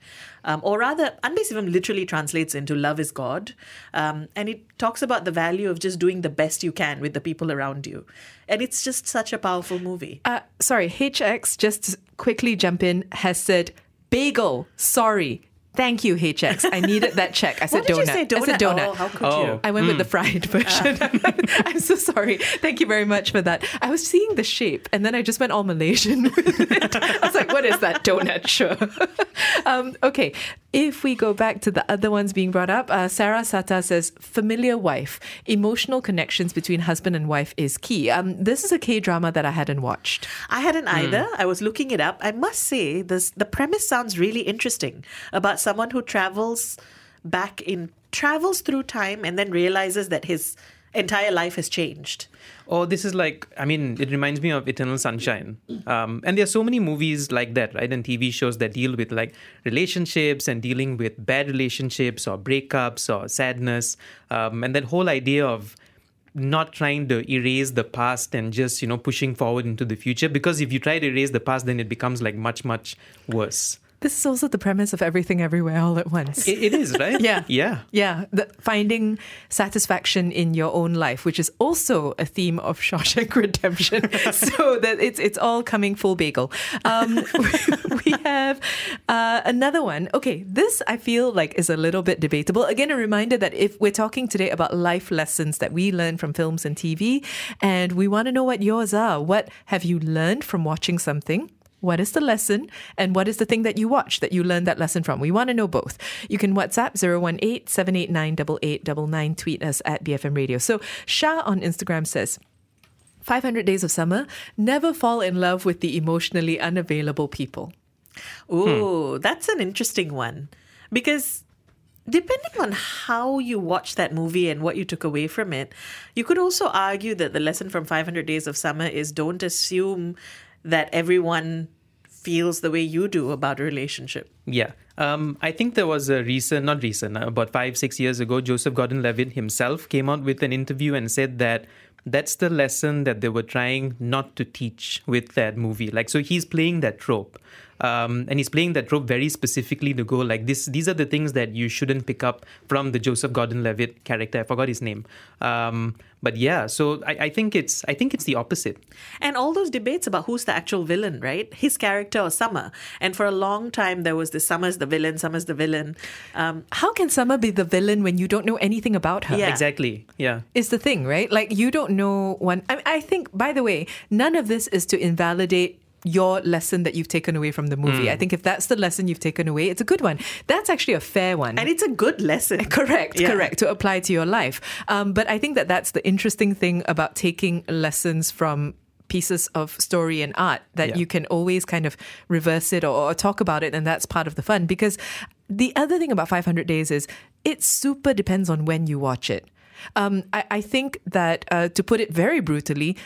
um, or rather, Anbesivam literally translates into love is God. Um, and it talks about the value of just doing the best you can with the people around you. And it's just such a powerful movie. Uh, sorry, HX, just quickly jump in, has said, bagel, sorry. Thank you, HX. I needed that check. I said What did donut. you say, I said donut? donut. Oh, how could Oh. you? I went with the fried version. I'm so sorry. Thank you very much for that. I was seeing the shape and then I just went all Malaysian with it. I was like, what is that donut? Sure. um, okay. If we go back to the other ones being brought up, uh, Sarah Sata says, familiar wife. Emotional connections between husband and wife is key. Um, this is a K drama that I hadn't watched. I hadn't either. I was looking it up. I must say, this the premise sounds really interesting about someone who travels back in travels through time and then realizes that his entire life has changed. Or this is like, I mean, it reminds me of Eternal Sunshine. Um, and there are so many movies like that, right? And TV shows that deal with like relationships and dealing with bad relationships or breakups or sadness. Um, and that whole idea of not trying to erase the past and just, you know, pushing forward into the future. Because if you try to erase the past, then it becomes like much, much worse. This is also the premise of everything everywhere all at once. It, it is, right? yeah. Yeah. Yeah. The, finding satisfaction in your own life, which is also a theme of Shawshank Redemption. so that it's it's all coming full bagel. Um, we have uh, another one. Okay, this I feel like is a little bit debatable. Again, a reminder that if we're talking today about life lessons that we learn from films and TV, and we want to know what yours are. What have you learned from watching something? What is the lesson and what is the thing that you watch that you learned that lesson from? We want to know both. You can WhatsApp 018 789 8899, tweet us at BFM Radio. So Shah on Instagram says, 500 Days of Summer, never fall in love with the emotionally unavailable people. Ooh, hmm. that's an interesting one. Because depending on how you watch that movie and what you took away from it, you could also argue that the lesson from 500 Days of Summer is don't assume that everyone feels the way you do about a relationship. Yeah. Um, I think there was a recent, not recent, uh, about five, six years ago, Joseph Gordon Levitt himself came out with an interview and said that that's the lesson that they were trying not to teach with that movie. Like, so he's playing that trope. Um, and he's playing that trope very specifically to go like this. These are the things that you shouldn't pick up from the Joseph Gordon-Levitt character. I forgot his name, um, but yeah. So I, I, think it's I think it's the opposite. And all those debates about who's the actual villain, right? His character or Summer. And for a long time, there was the Summer's the villain, Summer's the villain. Um, How can Summer be the villain when you don't know anything about her? Yeah. Exactly. Yeah. Is the thing right? Like you don't know one. I, I think. By the way, none of this is to invalidate your lesson that you've taken away from the movie. Mm. I think if that's the lesson you've taken away, it's a good one. That's actually a fair one. And it's a good lesson. Correct, yeah. correct, to apply to your life. Um, but I think that that's the interesting thing about taking lessons from pieces of story and art that yeah. you can always kind of reverse it or, or, talk about it and that's part of the fun because the other thing about 500 days is it super depends on when you watch it um, I, I, think that uh, to put it very brutally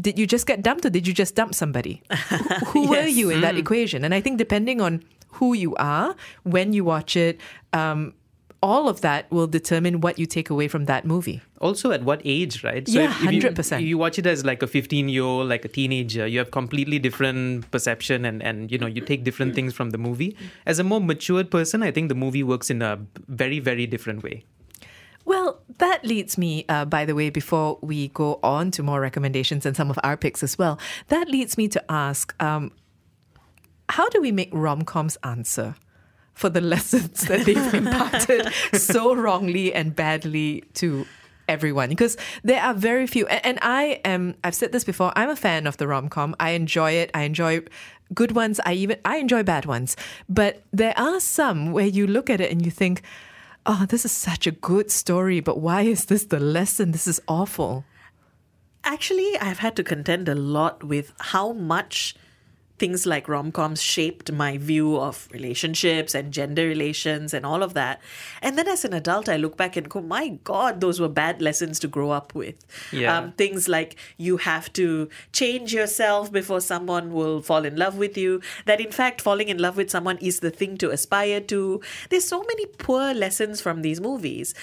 did you just get dumped or did you just dump somebody? who yes. were you in mm. that equation? And I think depending on who you are, when you watch it, um, all of that will determine what you take away from that movie. Also, at what age, right? So yeah, hundred percent. You, you watch it as like a fifteen-year-old, like a teenager. You have completely different perception, and and you know you take different things from the movie. As a more matured person, I think the movie works in a very very different way. Well, that leads me, uh, by the way, before we go on to more recommendations and some of our picks as well, that leads me to ask um, how do we make rom coms answer? For the lessons that they've imparted so wrongly and badly to everyone? Because there are very few and, and, I am I've said this before I'm a fan of the rom-com. I enjoy it. I enjoy good ones. I even I enjoy bad ones. But there are some where you look at it and you think oh, this is such a good story, but why is this the lesson? This is awful. Actually, I've had to contend a lot with how much things like rom coms shaped my view of relationships and gender relations and all of that. And then as an adult, I look back and go, my God, those were bad lessons to grow up with. Yeah. Um, things like you have to change yourself before someone will fall in love with you. That in fact, falling in love with someone is the thing to aspire to. There's so many poor lessons from these movies.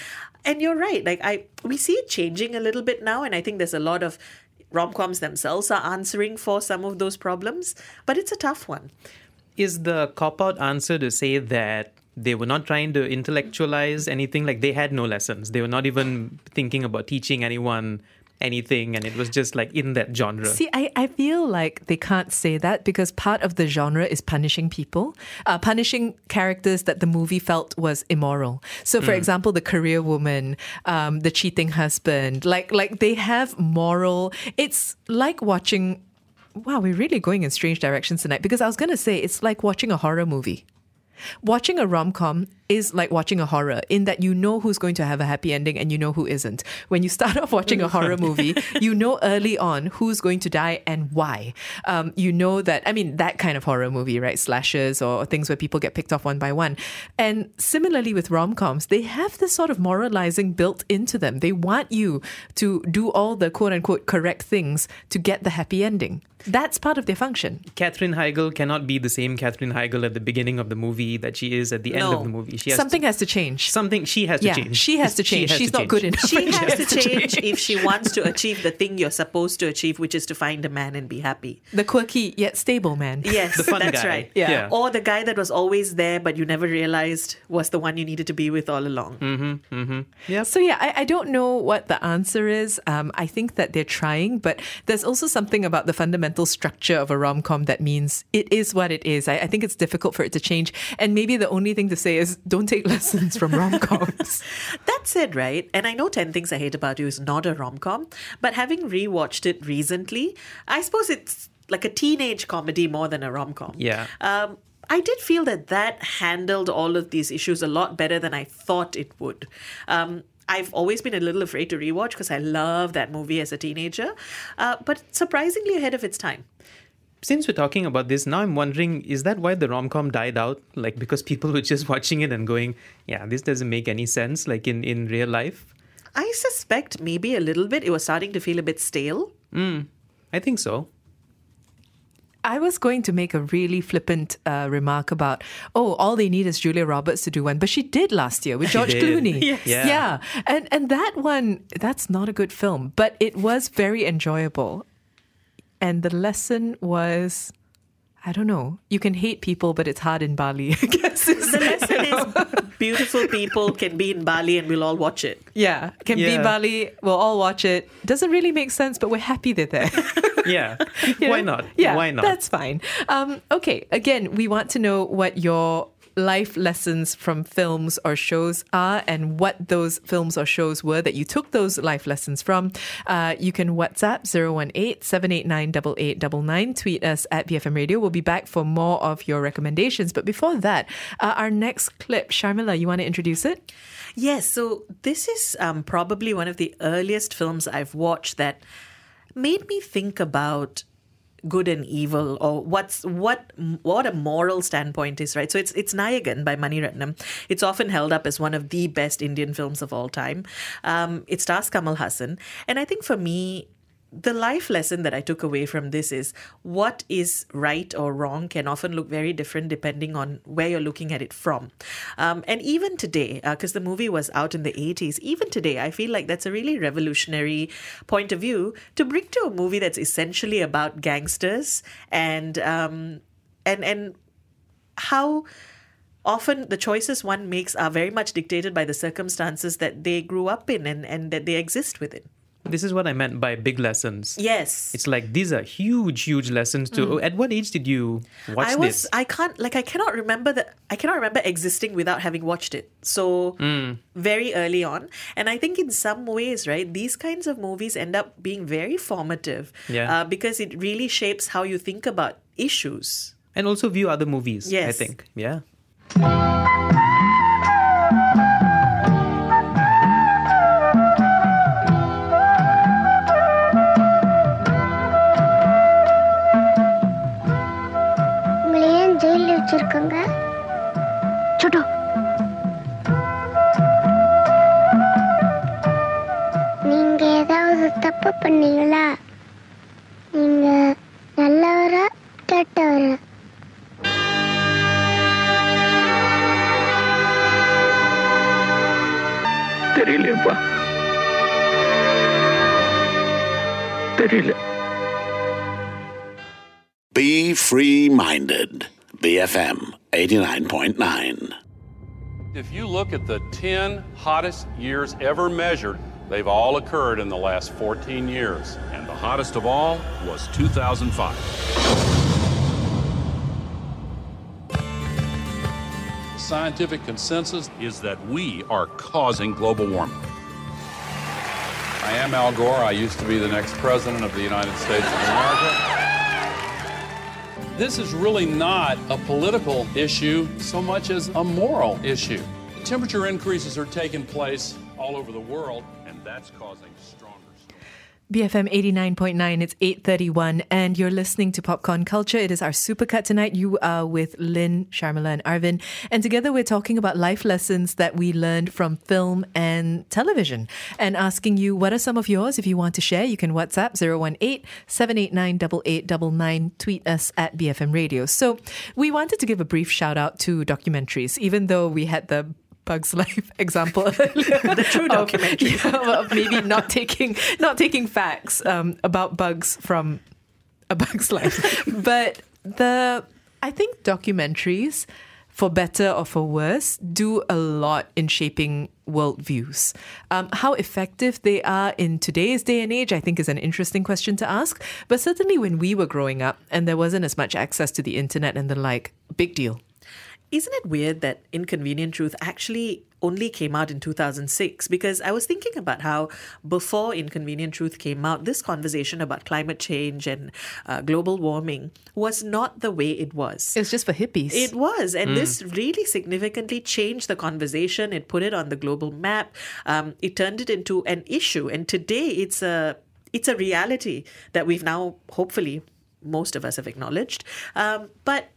And you're right. Like I, we see it changing a little bit now, and I think there's a lot of rom coms themselves are answering for some of those problems, but it's a tough one. Is the cop out answer to say that they were not trying to intellectualize anything? Like they had no lessons. They were not even thinking about teaching anyone anything and it was just like in that genre. See, I, I feel like they can't say that because part of the genre is punishing people, uh, punishing characters that the movie felt was immoral. So, for mm. example, the career woman, um, the cheating husband, like like they have moral. It's like watching. Wow, we're really going in strange directions tonight because I was going to say it's like watching a horror movie Watching a rom com is like watching a horror in that you know who's going to have a happy ending and you know who isn't. When you start off watching a horror movie, you know early on who's going to die and why. Um, you know that, I mean, that kind of horror movie, right? Slashes or things where people get picked off one by one. And similarly with rom coms, they have this sort of moralizing built into them. They want you to do all the quote unquote correct things to get the happy ending. That's part of their function. Katherine Heigl cannot be the same Katherine Heigl at the beginning of the movie that she is at the end No. of the movie. She has Something to, has to change. something she has Yeah, to change. she has to change. She's not good enough. She has to to change if she wants to achieve the thing you're supposed to achieve, which is to find a man and be happy. The quirky yet stable man. Yes, The fun that's guy. right. Yeah. Yeah. Or the guy that was always there, but you never realized was the one you needed to be with all along. Mm-hmm. Mm-hmm. Yeah. So yeah, I, I don't know what the answer is. Um, I think that they're trying, but there's also something about the fundamental structure of a rom com that means it is what it is. I, I think it's difficult for it to change, and maybe the only thing to say is don't take lessons from rom coms. That said, right, and I know 10 Things I Hate About You is not a rom com, but having rewatched it recently, I suppose it's like a teenage comedy more than a rom com. Yeah. Um, I did feel that that handled all of these issues a lot better than I thought it would. Um, I've always been a little afraid to rewatch because I love that movie as a teenager, uh, but surprisingly ahead of its time. Since we're talking about this, now I'm wondering is that why the rom com died out? Like, because people were just watching it and going, yeah, this doesn't make any sense, like in, in real life? I suspect maybe a little bit. It was starting to feel a bit stale. Mm, I think so. I was going to make a really flippant uh, remark about, oh, all they need is Julia Roberts to do one, but she did last year with George. Clooney. Yes. Yeah. yeah, and and that one, that's not a good film, but it was very enjoyable, and the lesson was. I don't know. You can hate people, but it's hard in Bali. I guess is The lesson is beautiful people can be in Bali and we'll all watch it. yeah, can be Yeah. Bali. We'll all watch it. Doesn't really make sense, but we're happy they're there. Yeah. You Why know? not? Yeah, Why not? That's fine. Um, okay, again, we want to know what your life lessons from films or shows are and what those films or shows were that you took those life lessons from. Uh, you can WhatsApp 018 789 8899. Tweet us at BFM Radio. We'll be back for more of your recommendations. But before that, uh, our next clip, Sharmila, you want to introduce it? Yes, so this is um, probably one of the earliest films I've watched that made me think about good and evil or what's what what a moral standpoint is right? So it's it's nayagan by mani ratnam it's often held up as one of the best indian films of all time. Um, it stars kamal haasan. And i think for me the life lesson that I took away from this is what is right or wrong can often look very different depending on where you're looking at it from. Um, and even today, because the movie was out in the 80s, even today, I feel like that's a really revolutionary point of view to bring to a movie that's essentially about gangsters and um, and and how often the choices one makes are very much dictated by the circumstances that they grew up in and, and that they exist within. This is what I meant by big lessons. Yes. It's like these are huge, huge lessons too. Mm. At what age did you watch I was this? I can't like I cannot remember that I cannot remember existing without having watched it. So Mm. very early on. And I think in some ways, right, these kinds of movies end up being very formative. Yeah. Uh, because it really shapes how you think about issues. And also view other movies, yes. I think. Yeah. தப்பு பண்ணீங்களா நீங்க நல்லவரா கெட்டவரா தெரியலையப்பா தெரியல Be free minded. BFM 89.9. If you look at the 10 hottest years ever measured, they've all occurred in the last 14 years. And the hottest of all was 2005. The scientific consensus is that we are causing global warming. I am Al Gore. I used to be the next president of the United States of America. This is really not a political issue so much as a moral issue. Temperature increases are taking place all over the world, that's causing stronger. BFM 89.9, it's 8.31 and you're listening to Popcorn Culture. It is our supercut tonight. You are with Lynn, Sharmila and Arvin. And together we're talking about life lessons that we learned from film and television and asking you what are some of yours. If you want to share, you can WhatsApp 018-789-8899. Tweet us at BFM Radio. So we wanted to give a brief shout out to documentaries, even though we had the Bugs Life example the true documentary of, yeah, maybe not taking not taking facts um, about bugs from a Bug's Life, but the I think documentaries, for better or for worse, do a lot in shaping worldviews. Um, how effective they are in today's day and age, I think, is an interesting question to ask. But certainly when we were growing up and there wasn't as much access to the internet and the like, big deal. Isn't it weird that Inconvenient Truth actually only came out in 2006? Because I was thinking about how before Inconvenient Truth came out, this conversation about climate change and uh, global warming was not the way it was. It was just for hippies. It was. And Mm. this really significantly changed the conversation. It put it on the global map. Um, it turned it into an issue. And today it's a it's a reality that we've now hopefully most of us have acknowledged. Um, but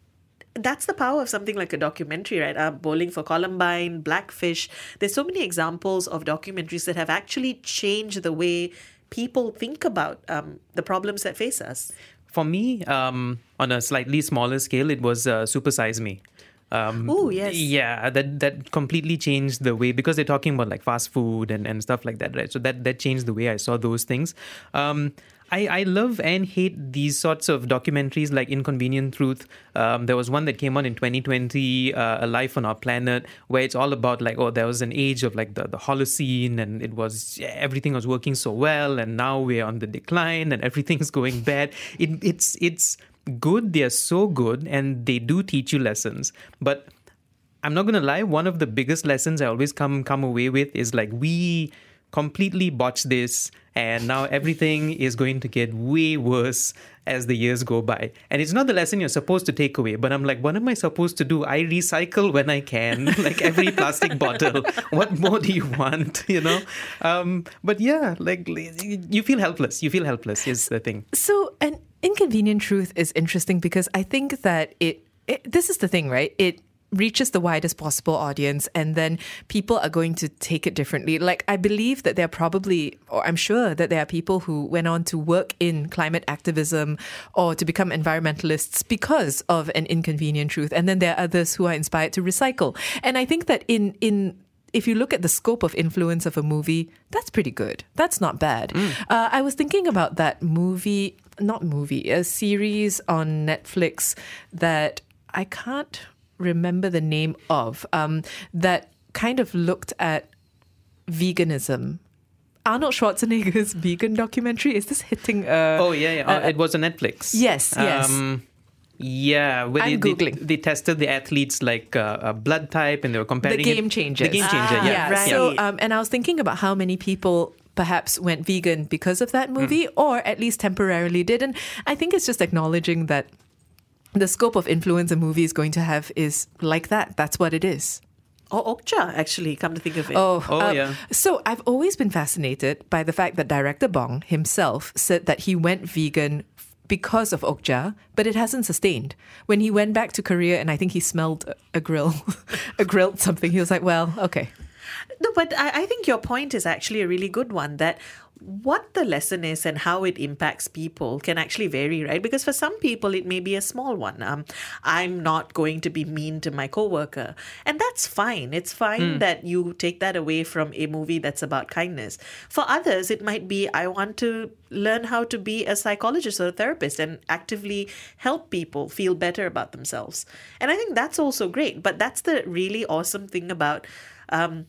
that's the power of something like a documentary, right? Uh, Bowling for Columbine, Blackfish. There's so many examples of documentaries that have actually changed the way people think about um, the problems that face us. For me, um, on a slightly smaller scale, it was uh, Super Size Me. Um, Oh, yes. Yeah, that that completely changed the way because they're talking about like fast food and, and stuff like that, right? So that that changed the way I saw those things. Um, I, I love and hate these sorts of documentaries like Inconvenient Truth. Um, there was one that came out in 2020, uh, A Life on Our Planet, where it's all about like, oh, there was an age of like the, the Holocene and it was, everything was working so well and now we're on the decline and everything's going bad. It, it's, it's good. They're so good and they do teach you lessons. But I'm not gonna lie, one of the biggest lessons I always come come away with is like we completely botched this and now everything is going to get way worse as the years go by. And it's not the lesson you're supposed to take away, but I'm like, what am I supposed to do? I recycle when I can, like every plastic bottle. What more do you want? You know? Um, but yeah, like you feel helpless. You feel helpless is the thing. So, an inconvenient truth is interesting because I think that it, it this is the thing, right? It reaches the widest possible audience and then people are going to take it differently. Like I believe that there are probably or I'm sure that there are people who went on to work in climate activism or to become environmentalists because of an inconvenient truth. And then there are others who are inspired to recycle. And I think that in in if you look at the scope of influence of a movie, that's pretty good. That's not bad. Uh, I was thinking about that movie, not movie, a series on Netflix that I can't remember the name of, um, that kind of looked at veganism. Arnold Schwarzenegger's vegan documentary is this hitting? Uh, Oh yeah, yeah. Uh, it was on Netflix. Yes, yes. Um, yeah, where I'm they, Googling. They, they tested the athletes like uh, blood type, and they were comparing the game it- changers. The game changer, yeah. yeah. So, um, and I was thinking about how many people perhaps went vegan because of that movie, or at least temporarily did. And I think it's just acknowledging that the scope of influence a movie is going to have is like that. That's what it is. Or Okja, actually, come to think of it. Oh, um, So I've always been fascinated by the fact that director Bong himself said that he went vegan because of Okja, but it hasn't sustained. When he went back to Korea and I think he smelled a- a grill, a grilled something, he was like, well, okay. No, but I, I think your point is actually a really good one that what the lesson is and how it impacts people can actually vary, right? Because for some people, it may be a small one. Um, I'm not going to be mean to my coworker, and that's fine. It's fine Hmm. that you take that away from a movie that's about kindness. For others, it might be I want to learn how to be a psychologist or a therapist and actively help people feel better about themselves. And I think that's also great. But that's the really awesome thing about um,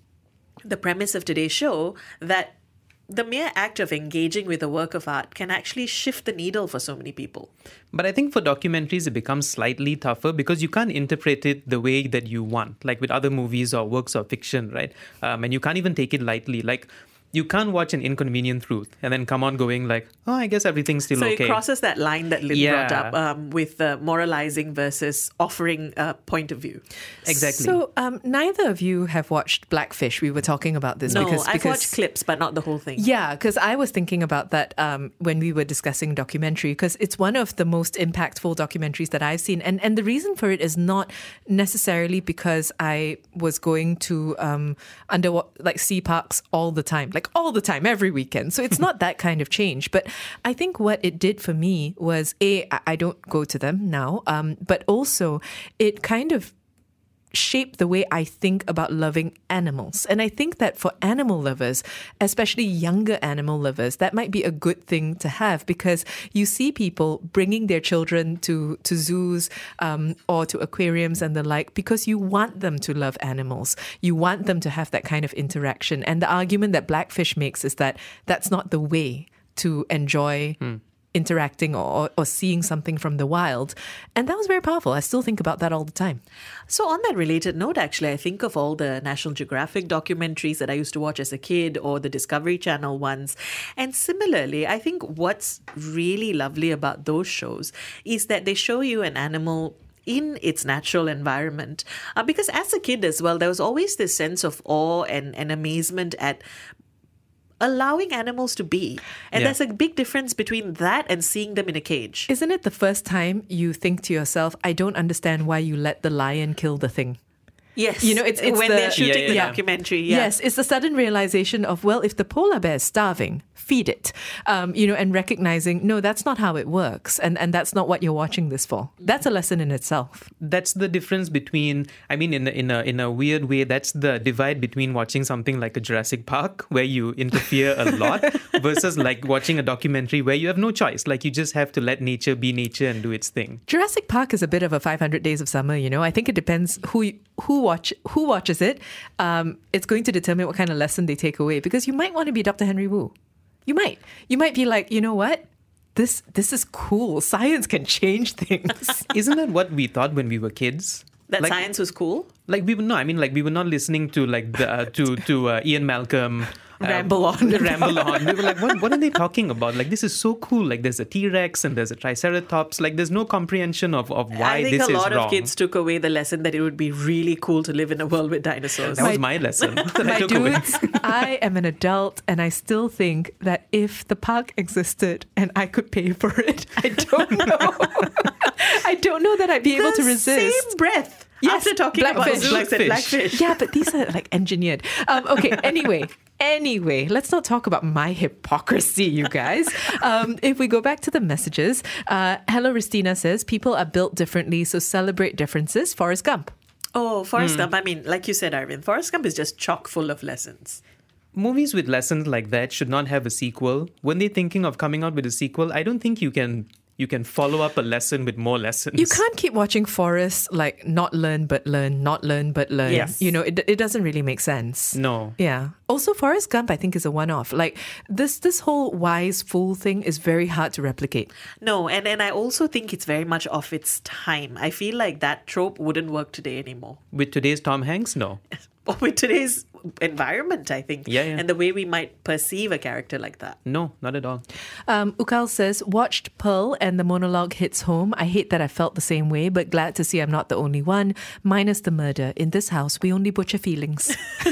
the premise of today's show that the mere act of engaging with a work of art can actually shift the needle for so many people. But I think for documentaries, it becomes slightly tougher because you can't interpret it the way that you want, like with other movies or works of fiction, right? Um, and you can't even take it lightly. Like, you can't watch an inconvenient truth and then come on going like, oh, I guess everything's still so okay. it crosses that line that Lynn brought up um, with uh, moralizing versus offering a point of view. Exactly. So um, neither of you have watched Blackfish. We were talking about this no, because, I've because watched clips, but not the whole thing. Yeah, because I was thinking about that um, when we were discussing documentary, because it's one of the most impactful documentaries that I've seen, and and the reason for it is not necessarily because I was going to um, under like sea parks all the time, like all the time, every weekend. So it's not that kind of change. But I think what it did for me was a I I don't go to them now, um, but also it kind of shaped the way I think about loving animals. And I think that for animal lovers, especially younger animal lovers, that might be a good thing to have because you see people bringing their children to, to zoos um, or to aquariums and the like because you want them to love animals. You want them to have that kind of interaction. And the argument that Blackfish makes is that that's not the way to enjoy interacting or, or seeing something from the wild. And that was very powerful. I still think about that all the time. So, on that related note, actually, I think of all the National Geographic documentaries that I used to watch as a kid or the Discovery Channel ones. And similarly, I think what's really lovely about those shows is that they show you an animal in its natural environment. Uh, because as a kid as well, there was always this sense of awe and, and amazement at allowing animals to be. And Yeah. there's a big difference between that and seeing them in a cage. Isn't it the first time you think to yourself, I don't understand why you let the lion kill the thing? Yes. You know, it's, it's when the, they're shooting the documentary. Yeah. Yes, it's the sudden realization of, well, if the polar bear is starving, feed it. Um, you know, and recognizing, no, that's not how it works. And, and that's not what you're watching this for. That's a lesson in itself. that's the difference between i mean in a, in a in a weird way that's the divide between watching something like a jurassic park where you interfere a lot versus like watching a documentary where you have no choice like you just have to let nature be nature and do its thing Jurassic Park is a bit of a 500 Days of Summer. You know, I think it depends who who watch who watches it. Um, it's going to determine what kind of lesson they take away because you might want to be Dr. Henry Wu. You might. You might be like, you know what? This this is cool. Science can change things. isn't that what we thought when we were kids That Like- science was cool. like we were no i mean like we were not listening to like the uh, to to uh, ian malcolm Ramble on. ramble on. We were like, what, what are they talking about? Like, this is so cool. Like, there's a T Rex and there's a Triceratops. Like, there's no comprehension of, of why this is wrong. I think a is lot wrong. of kids took away the lesson that it would be really cool to live in a world with dinosaurs. That was my lesson that I My took away. dudes, I am an adult and I still think that if the park existed and I could pay for it, I don't know. I don't know that I'd be able to The resist. Same breath. After talking about blackfish. zoos and blackfish. Yeah, but these are like engineered. Um, okay, anyway, anyway, let's not talk about my hypocrisy, you guys. Um, if we go back to the messages, uh, Hello Ristina says people are built differently, so celebrate differences. Forrest Gump. Oh, Forrest Hmm. Gump. I mean, like you said, Arvin, Forrest Gump is just chock full of lessons. Movies with lessons like that should not have a sequel. When they're thinking of coming out with a sequel, I don't think you can you can follow up a lesson with more lessons. You can't keep watching Forrest like not learn but learn, not learn but learn. Yes. You know, it, it doesn't really make sense. No. Yeah. Also, Forrest Gump, I think, is a one-off. Like this, this whole wise fool thing is very hard to replicate. No, and, and I also think it's very much of its time. I feel like that trope wouldn't work today anymore. With today's Tom Hanks, no. With today's environment, I think. Yeah, yeah. And the way we might perceive a character like that. No, not at all. Um, Ukal says, watched Pearl and the monologue hits home. I hate that I felt the same way, but glad to see I'm not the only one. Minus the murder. In this house, we only butcher feelings.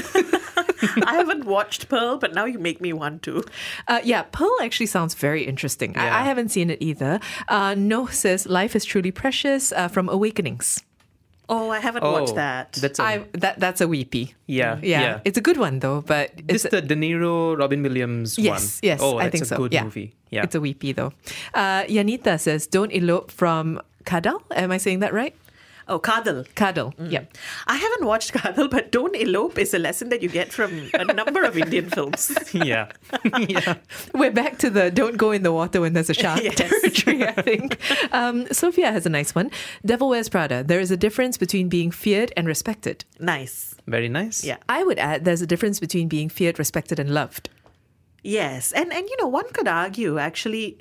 I haven't watched Pearl, but now you make me want to. Uh, yeah, Pearl actually sounds very interesting. I, I haven't seen it either. Uh, no says, life is truly precious uh, from Awakenings. Oh, I haven't watched that. That's a, I that that's a weepy. yeah, Yeah, yeah. it's a good one though. But This it's the De Niro, Robin Williams yes, one. yes, Oh, I that's think a so. good yeah. movie. Yeah. it's a weepy though. Uh, Yanita says, "Don't elope from Kadal." Am I saying that right? Oh, Kadal. Kadal. Mm. Yep. I haven't watched Kadal, but don't elope is a lesson that you get from a number of Indian films. yeah. yeah. We're back to the don't go in the water when there's a shark Yes. territory, I think. Um, Sophia has a nice one. Devil Wears Prada. There is a difference between being feared and respected. Nice. Very nice. Yeah. I would add there's a difference between being feared, respected, and loved. Yes, and and you know one could argue actually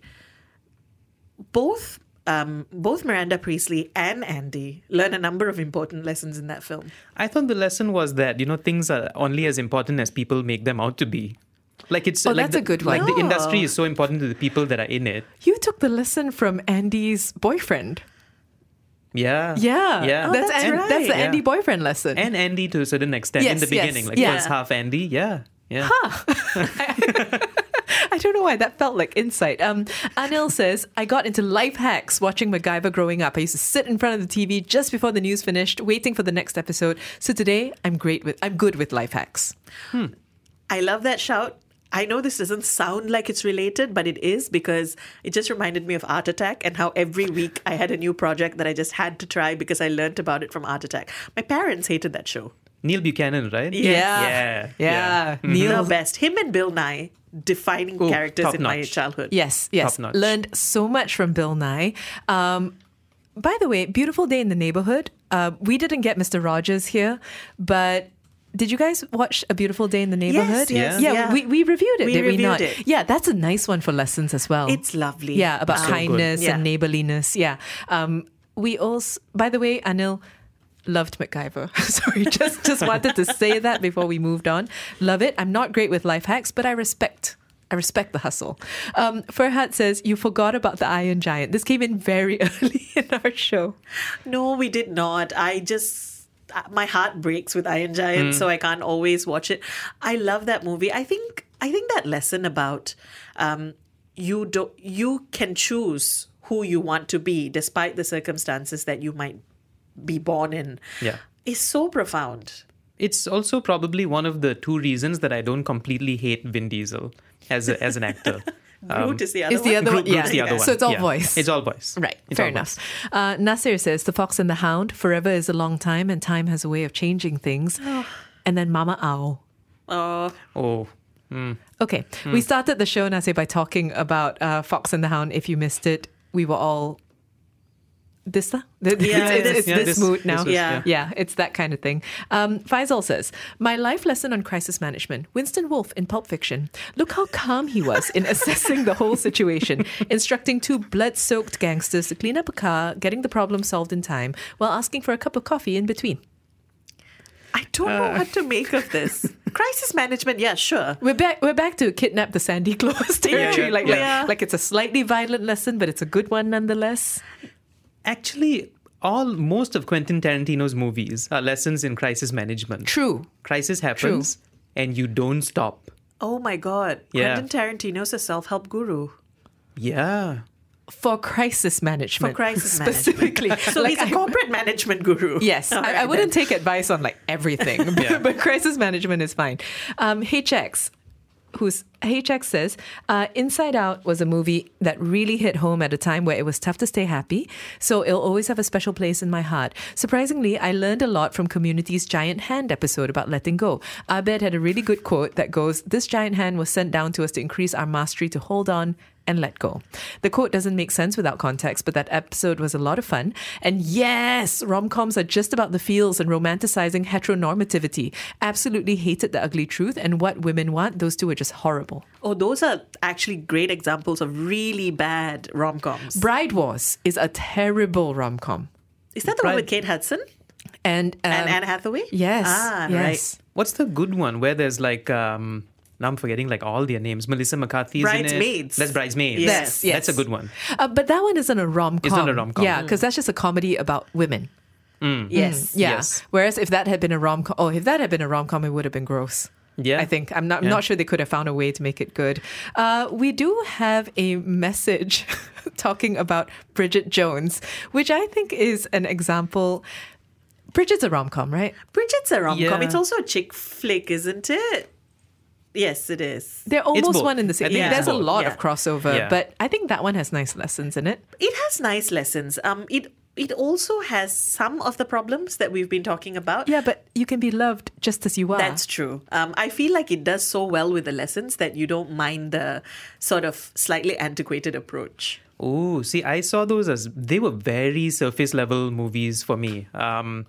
both um, both Miranda Priestly and Andy learn a number of important lessons in that film. I thought the lesson was that, you know, things are only as important as people make them out to be. Like it's Oh, like that's the, a good Like one. the industry is so important to the people that are in it. You took the lesson from Andy's boyfriend. Yeah. Yeah. Yeah. Oh, that's, An- that's the Yeah. Andy boyfriend lesson. And Andy to a certain extent in Yes, the yes, beginning. Like yeah. first half Andy. Yeah. Yeah. I don't know why that felt like insight. Um, Anil says, I got into life hacks watching MacGyver growing up. I used to sit in front of the TV just before the news finished, waiting for the next episode. So today, I'm great with I'm good with life hacks. I love that shout. I know this doesn't sound like it's related, but it is because it just reminded me of Art Attack and how every week I had a new project that I just had to try because I learned about it from Art Attack. My parents hated that show. Neil Buchanan, right? Yeah. Yeah. Yeah. Neil- The best. Him and Bill Nye, defining Ooh, characters top in my childhood. Yes, yes. Learned so much from Bill Nye. Um, by the way, beautiful day in the neighborhood. Uh, we didn't get Mr. Rogers here, but. Did you guys watch A Beautiful Day in the Neighborhood? yes, yeah. yeah. We, we reviewed it, We did we reviewed not? it. Yeah, that's a nice one for lessons as well. It's lovely. Yeah, about So kindness Yeah. and neighborliness. Yeah. Um, we also, by the way, Anil loved MacGyver. Sorry, just just wanted to say that before we moved on. Love it. I'm not great with life hacks, but I respect. I respect the hustle. Um, Farhad says, You forgot about the Iron Giant. This came in very early in our show. No, we did not. I just uh, my heart breaks with Iron Giant, Mm. so I can't always watch it. I love that movie. I think I think that lesson about um, you do you can choose who you want to be despite the circumstances that you might be born in Yeah. is so profound. It's also probably one of the two reasons that I don't completely hate Vin Diesel as a, as an actor. Groot is the other Is the one. other Groot- one? Yeah. The other one. So it's all Yeah. voice. It's all voice. Right, It's fair enough. Uh, Nasir says The Fox and the Hound. Forever is a long time, and time has a way of changing things. And then Mama Owl. Oh, Oh. Mm. Okay, Hmm. we started the show, Nasir, by talking about uh, Fox and the Hound. If you missed it, we were all. This, uh, Yeah, it's, it's, this- it's yeah, this, this- mood this now. was- yeah. yeah, it's that kind of thing. Um, Faisal says, My life lesson on crisis management Winston Wolfe in Pulp Fiction. Look how calm he was in assessing the whole situation, instructing two blood soaked gangsters to clean up a car, getting the problem solved in time, while asking for a cup of coffee in between. I don't know what to make of this. Crisis management, yeah, sure. We're back. We're back to kidnap the Sandy Claws territory. Yeah, like, yeah. like, like it's a slightly violent lesson, but it's a good one nonetheless. Actually, all most of Quentin Tarantino's movies are lessons in crisis management. True. Crisis happens and you don't stop. Oh my god. Yeah. Quentin Tarantino's a self-help guru. Yeah. For crisis management. For crisis management. specifically. management. So Like, he's a I- corporate management guru. Yes, All I, I wouldn't then. take advice on like everything, but, Yeah. but crisis management is fine. Um, HX, who's HX says, uh, Inside Out was a movie that really hit home at a time where it was tough to stay happy, so it'll always have a special place in my heart. Surprisingly, I learned a lot from Community's Giant Hand episode about letting go. Abed had a really good quote that goes, This giant hand was sent down to us to increase our mastery to hold on and let go. The quote doesn't make sense without context, but that episode was a lot of fun. And yes, rom coms are just about the feels and romanticizing heteronormativity. Absolutely hated the ugly truth and what women want. Those two are just horrible. Oh, those are actually great examples of really bad rom-coms. Bride Wars is a terrible rom com. Is that the one with Kate Hudson And, um, and Anne Hathaway? Yes. Ah, yes. What's the good one where there's like um now I'm forgetting like all their names. Melissa McCarthy's in it. Bridesmaids. That's Bridesmaids. Yes, yes. That's a good one. Uh, but that one isn't a rom com. It's not a rom-com. Yeah, because that's just a comedy about women. Mm. Yes. Yeah. Yes. Whereas if that had been a rom com, oh, if that had been a rom com, it would have been gross. Yeah. I think I'm not. I'm Yeah. not sure they could have found a way to make it good. Uh, we do have a message talking about Bridget Jones, which I think is an example. Bridget's a rom com, right? Bridget's a rom-com. Yeah. It's also a chick flick, isn't it? Yes, it is. They're almost one in the same. think it's There's a lot Yeah. of crossover, Yeah. but I think that one has nice lessons in it. It has nice lessons. Um, it it also has some of the problems that we've been talking about. Yeah, but you can be loved just as you are. That's true. Um, I feel like it does so well with the lessons that you don't mind the sort of slightly antiquated approach. Oh, see, I saw those as they were very surface level movies for me. Um,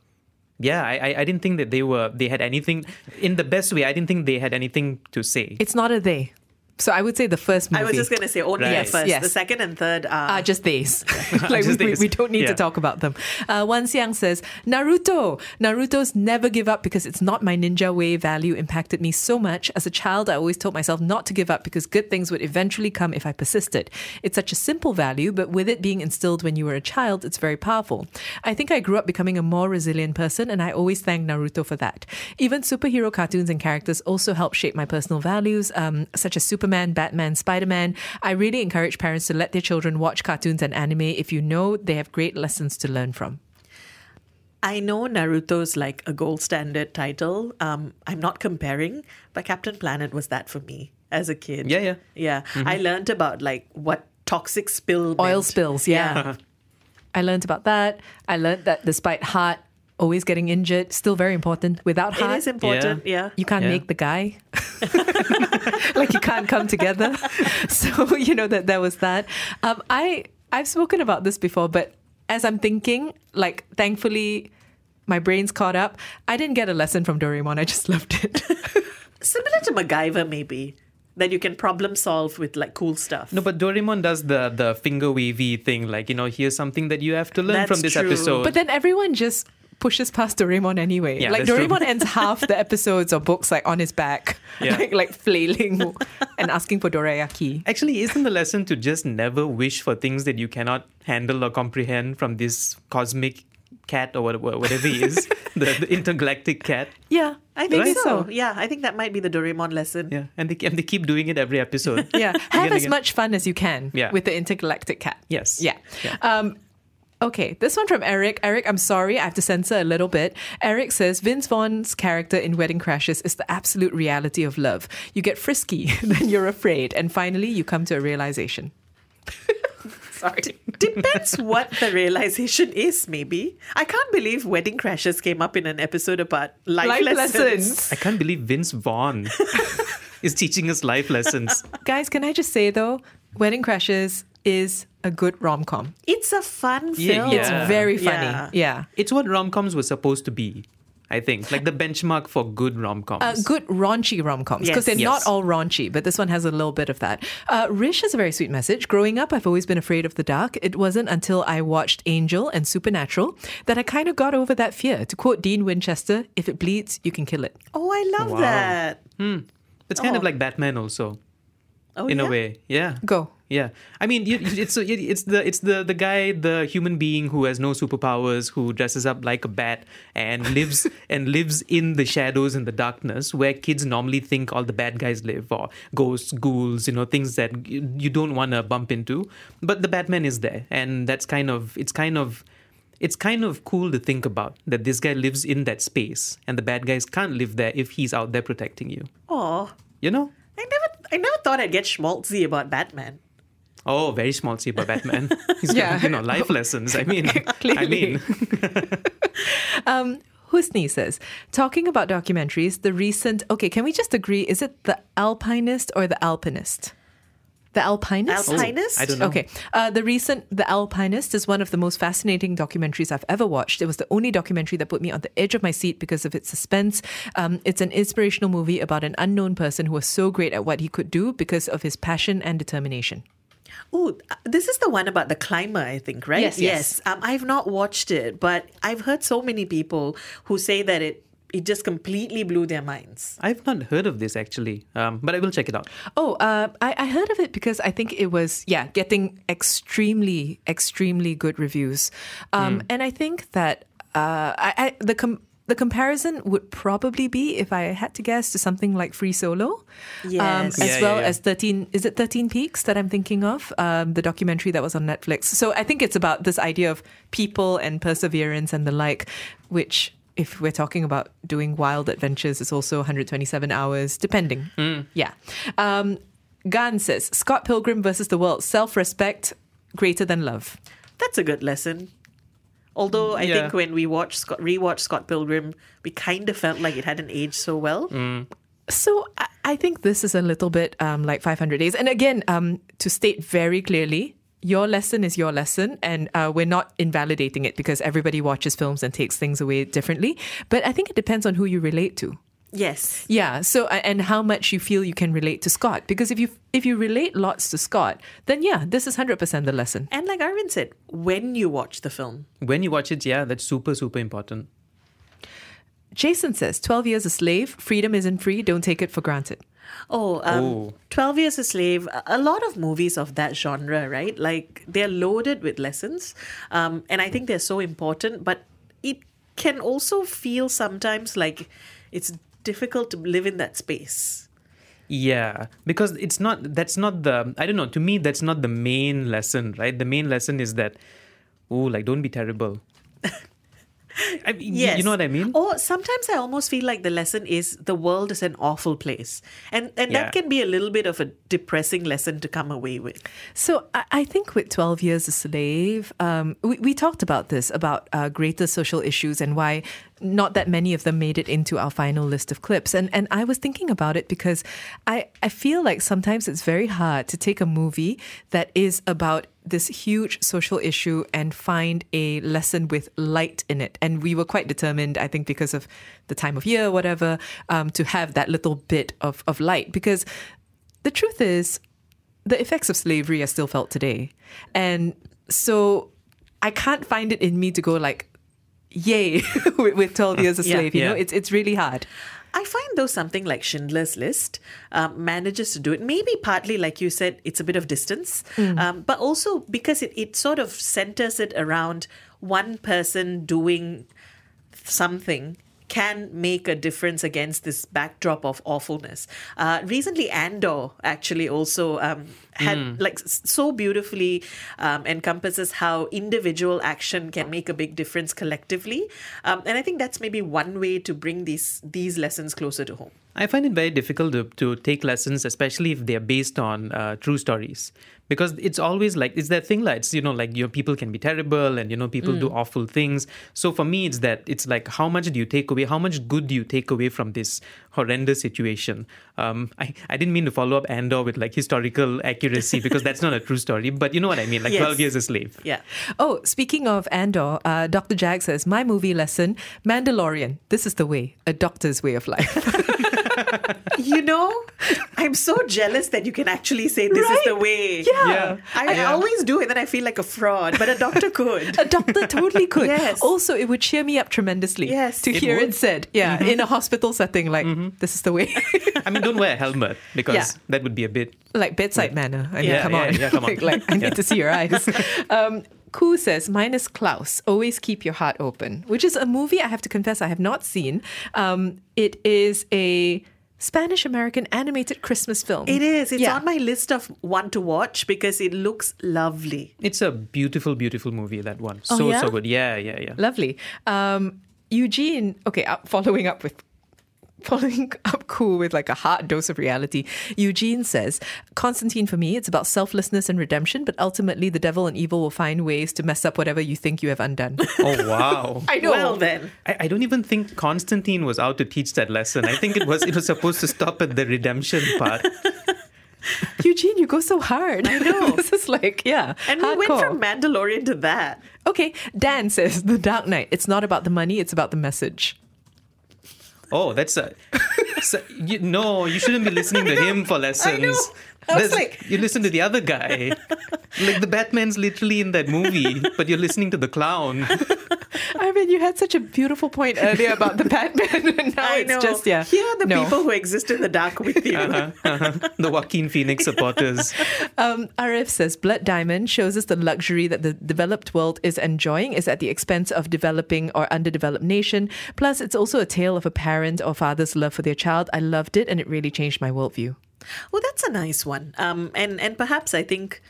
yeah, I, I- didn't think that they were they had anything in the best way. I didn't think they had anything to say. It's not a they. So I would say the first movie. I was just going to say only Right. at first. Yes. The second and third are Ah, just these. like Just we, we, these. we don't need to talk about them. Uh, Wan Xiang says Naruto. Naruto's never give up because it's not my ninja way value impacted me so much. As a child, I always told myself not to give up because good things would eventually come if I persisted. It's such a simple value, but with it being instilled when you were a child, it's very powerful. I think I grew up becoming a more resilient person, and I always thank Naruto for that. Even superhero cartoons and characters also help shape my personal values, um, such as Superman, Batman, Spider Man. I really encourage parents to let their children watch cartoons and anime if you know they have great lessons to learn from. I know Naruto's like a gold standard title. Um, I'm not comparing, but Captain Planet was that for me as a kid. Yeah, yeah. Yeah. Mhm. I learned about like what toxic spill Oil meant. spills, yeah. I learned about that. I learned that despite heart always getting injured, still very important. Without It heart, is important, yeah. you can't Yeah. make the guy. like you can't come together. So you know that there was that. Um, I I've spoken about this before, but as I'm thinking, like thankfully. My brain's caught up. I didn't get a lesson from Doraemon. I just loved it. Similar to MacGyver, maybe. That you can problem solve with like cool stuff. No, but Doraemon does the the finger wavy thing, like you know, here's something that you have to learn That's from this true. episode. But then everyone just pushes past Doraemon anyway. Yeah, like that's true. Doraemon ends half the episodes or books like on his back, Yeah. like like flailing and asking for dorayaki. Actually, isn't the lesson to just never wish for things that you cannot handle or comprehend from this cosmic cat or whatever, whatever he is, the, the intergalactic cat? Yeah, I think Right? so. Yeah, I think that might be the Doraemon lesson. Yeah, and they, and they keep doing it every episode. Yeah, have Again, as again. much fun as you can Yeah. with the intergalactic cat. Yes. Yeah. Um, okay, this one from Eric. Eric, I'm sorry, I have to censor a little bit. Eric says Vince Vaughn's character in Wedding Crashers is the absolute reality of love. You get frisky, then you're afraid, and finally you come to a realization. sorry. Depends what the realization is, maybe. I can't believe Wedding Crashers came up in an episode about life, Life lessons. lessons. I can't believe Vince Vaughn is teaching us life lessons. Guys, can I just say though, Wedding Crashers is a good rom com. It's a fun Yeah, film. It's very funny. Yeah. Yeah. It's what rom coms were supposed to be, I think. Like the benchmark for good rom coms. Uh, good raunchy rom coms because Yes. they're not all raunchy, but this one has a little bit of that. Uh, Rish has a very sweet message. Growing up, I've always been afraid of the dark. It wasn't until I watched Angel and Supernatural that I kind of got over that fear. To quote Dean Winchester, if it bleeds, you can kill it. Oh, I love Wow. that. Hmm. It's kind of Oh. like Batman also. Oh, in yeah? a way. Yeah. Go. Yeah, I mean, it's it's the it's the the guy, the human being who has no superpowers, who dresses up like a bat and lives and lives in the shadows and the darkness, where kids normally think all the bad guys live, or ghosts, ghouls, you know, things that you, you don't want to bump into. But the Batman is there, and that's kind of it's kind of it's kind of cool to think about that this guy lives in that space, and the bad guys can't live there if he's out there protecting you. Oh, You know? I never, I never thought I'd get schmaltzy about Batman. Oh, very C about Batman. He's Yeah. got, you know, life lessons. I mean, I mean, Um, Husni says, talking about documentaries, the recent, okay, can we just agree? Is it the Alpinist or the Alpinist? The Alpinist? Alpinist? I don't know. Okay. Uh, the recent The Alpinist is one of the most fascinating documentaries I've ever watched. It was the only documentary that put me on the edge of my seat because of its suspense. Um, it's an inspirational movie about an unknown person who was so great at what he could do because of his passion and determination. Oh, this is the one about the climber, I think, right? Yes, yes. Um, I've not watched it, but I've heard so many people who say that it it just completely blew their minds. I've not heard of this actually, um, but I will check it out. Oh, uh, I, I heard of it because I think it was, yeah, getting extremely, extremely good reviews. Um, And I think that uh, I, I, the com- the comparison would probably be, if I had to guess, to something like Free Solo, Yes. um, as Yeah, yeah, well yeah. as thirteen. Is it Thirteen Peaks that I'm thinking of? Um, the documentary that was on Netflix. So I think it's about this idea of people and perseverance and the like, which. If we're talking about doing wild adventures, it's also 127 hours, depending. Yeah. Um, Gan says Scott Pilgrim versus the world, self respect greater than love. That's a good lesson. Although I Yeah. think when we watched Scott, rewatched Scott Pilgrim, we kind of felt like it hadn't aged so well. So I, I think this is a little bit um, like 500 days. And again, um, to state very clearly, your lesson is your lesson, and uh, we're not invalidating it because everybody watches films and takes things away differently. But I think it depends on who you relate to. Yes. Yeah. So and how much you feel you can relate to Scott? Because if you if you relate lots to Scott, then yeah, this is hundred percent the lesson. And like Arvind said, when you watch the film, When you watch it, yeah, that's super, super important. Jason says, 12 years a slave, freedom isn't free, don't take it for granted. Oh, um, Oh. 12 Years a Slave, a- a lot of movies of that genre, right? Like they're loaded with lessons. Um, and I think they're so important, but it can also feel sometimes like it's difficult to live in that space. Yeah, because it's not, that's not the, I don't know, to me, that's not the main lesson, right? The main lesson is that, oh, like, don't be terrible. I mean, Yes. You know what I mean? Or sometimes I almost feel like the lesson is the world is an awful place. And and Yeah. that can be a little bit of a depressing lesson to come away with. So I, I think with 12 Years a Slave, um, we, we talked about this, about uh, greater social issues and why not that many of them made it into our final list of clips. And and I was thinking about it because I, I feel like sometimes it's very hard to take a movie that is about this huge social issue and find a lesson with light in it. And we were quite determined, I think, because of the time of year, whatever, um, to have that little bit of, of light. Because the truth is, the effects of slavery are still felt today. And so I can't find it in me to go like, yay, with, with 12 years a Yeah. slave. You know, Yeah. it's, it's really hard. I find though something like Schindler's List um, manages to do it. Maybe partly, like you said, it's a bit of distance, um, but also because it, it sort of centers it around one person doing something can make a difference against this backdrop of awfulness. Uh, recently, Andor actually also um, had like so beautifully um, encompasses how individual action can make a big difference collectively, um, and I think that's maybe one way to bring these these lessons closer to home. I find it very difficult to, to take lessons, especially if they're based on uh, true stories. Because it's always like, it's that thing like, it's, you know, like, your people can be terrible and, you know, people do awful things. So for me, it's that, it's like, how much do you take away? How much good do you take away from this horrendous situation? Um, I, I didn't mean to follow up Andor with like historical accuracy because that's not a true story, but you know what I mean? Like Yes. 12 years a slave. Yeah. Oh, speaking of Andor, uh, Dr. Jag says, my movie lesson, Mandalorian, this is the way, a doctor's way of life. You know, I'm so jealous that you can actually say this is the way. Yeah. Yeah. I, I always do it, and I feel like a fraud, but a doctor could. A doctor totally could. Yes. Also, it would cheer me up tremendously Yes. to It hear would. it said. Yeah, in a hospital setting, like, this is the way. I mean, don't wear a helmet because Yeah. that would be a bit like bedside manner. I mean, Yeah, come yeah, on. yeah, come on. like, like, I need Yeah. to see your eyes. Um, Koo says, mine is Klaus. Always keep your heart open, which is a movie I have to confess I have not seen. Um, it is a Spanish American animated Christmas film. It is. It's Yeah. on my list of one to watch because it looks lovely. It's a beautiful, beautiful movie, that one. Oh, So, yeah? so good. Yeah, yeah, yeah. Lovely. Um, Eugene, okay, uh, following up with following up cool with like a hard dose of reality. Eugene says, Constantine for me, it's about selflessness and redemption, but ultimately the devil and evil will find ways to mess up whatever you think you have undone. Oh, wow. I know. Well, then. I, I don't even think Constantine was out to teach that lesson. I think it was it was supposed to stop at the redemption part. Eugene, you go so hard. I know. this is like, yeah. And we went from Mandalorian to that. Okay, Dan says, The Dark Knight, it's not about the money, it's about the message. Oh, that's a. So, you, no, you shouldn't be listening to him for lessons. know. I was like- you listen to the other guy. like the Batman's literally in that movie, but you're listening to the clown. I mean, you had such a beautiful point earlier about the Batman, and now I it's know. just, yeah. Here are the no. people who exist in the dark with you. Uh-huh, uh-huh. The Joaquin Phoenix supporters. Um, Arif says Blood Diamond shows us the luxury that the developed world is enjoying is at the expense of developing or underdeveloped nation. Plus, it's also a tale of a parent or father's love for their child. I loved it, and it really changed my worldview. Well, that's a nice one. Um, and and perhaps I think,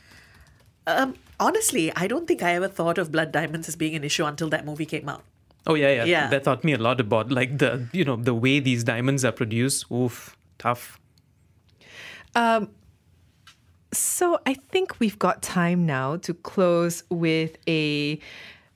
um, honestly, I don't think I ever thought of Blood Diamonds as being an issue until that movie came out. Oh yeah, yeah, Yeah. That taught me a lot about like the you know the way these diamonds are produced. Oof, tough. Um, so I think we've got time now to close with a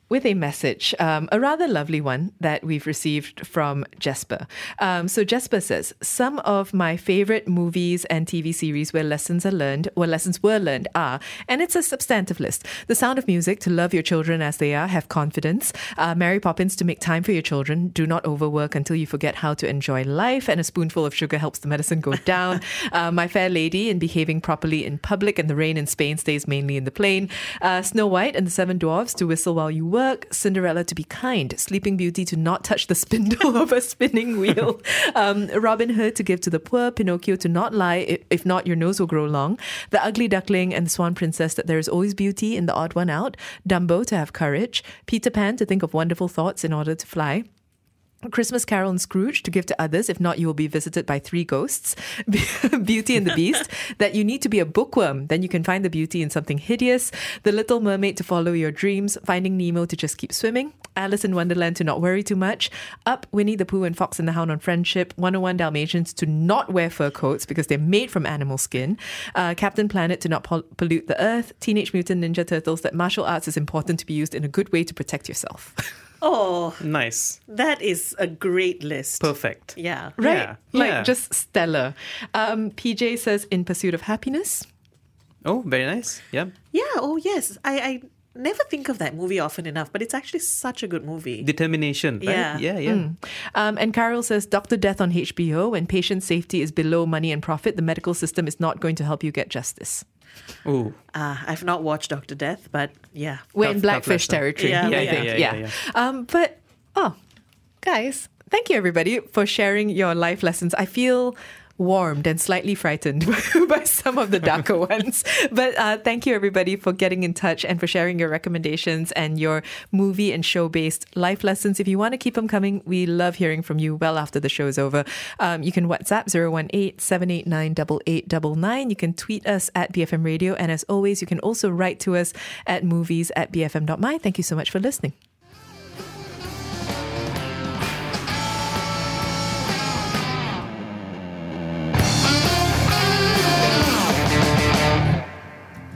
with a message, um, a rather lovely one that we've received from Jesper. Um, so Jesper says, some of my favorite movies and TV series where lessons are learned, where lessons were learned are, and it's a substantive list. The Sound of Music, to love your children as they are, have confidence. Uh, Mary Poppins, to make time for your children, do not overwork until you forget how to enjoy life, and a spoonful of sugar helps the medicine go down. uh, my Fair Lady, in behaving properly in public, and the rain in Spain stays mainly in the plain. Uh, Snow White and the Seven Dwarfs, to whistle while you work, Cinderella to be kind, Sleeping Beauty to not touch the spindle of a spinning wheel, um, Robin Hood to give to the poor, Pinocchio to not lie, if not, your nose will grow long, The Ugly Duckling and the Swan Princess that there is always beauty in the odd one out, Dumbo to have courage, Peter Pan to think of wonderful thoughts in order to fly. Christmas Carol and Scrooge to give to others. If not, you will be visited by three ghosts. beauty and the Beast, that you need to be a bookworm. Then you can find the beauty in something hideous. The Little Mermaid to follow your dreams. Finding Nemo to just keep swimming. Alice in Wonderland to not worry too much. Up Winnie the Pooh and Fox and the Hound on friendship. 101 Dalmatians to not wear fur coats because they're made from animal skin. Uh, Captain Planet to not pol- pollute the earth. Teenage Mutant Ninja Turtles that martial arts is important to be used in a good way to protect yourself. Oh, Nice. that is a great list. Perfect. Yeah. Right? Yeah. Like Yeah. just stellar. Um, PJ says, In Pursuit of Happiness. Oh, very nice. Yeah. Yeah. Oh, yes. I, I never think of that movie often enough, but it's actually such a good movie. Determination, right? Yeah. Yeah, yeah. Mm. Um, and Carol says, Dr. Death on HBO. When patient safety is below money and profit, the medical system is not going to help you get justice. Oh. Uh, I've not watched Doctor Death, but yeah. We're in blackfish territory, Yeah, I yeah, think. yeah, Yeah. yeah, Um, but, oh, guys, thank you everybody for sharing your life lessons. I feel warmed and slightly frightened by some of the darker ones. But uh, thank you everybody for getting in touch and for sharing your recommendations and your movie and show based life lessons. If you want to keep them coming, we love hearing from you well after the show is over. Um, you can WhatsApp 018 789 8899. You can tweet us at BFM Radio. And as always, you can also write to us at movies at bfm.my. Thank you so much for listening.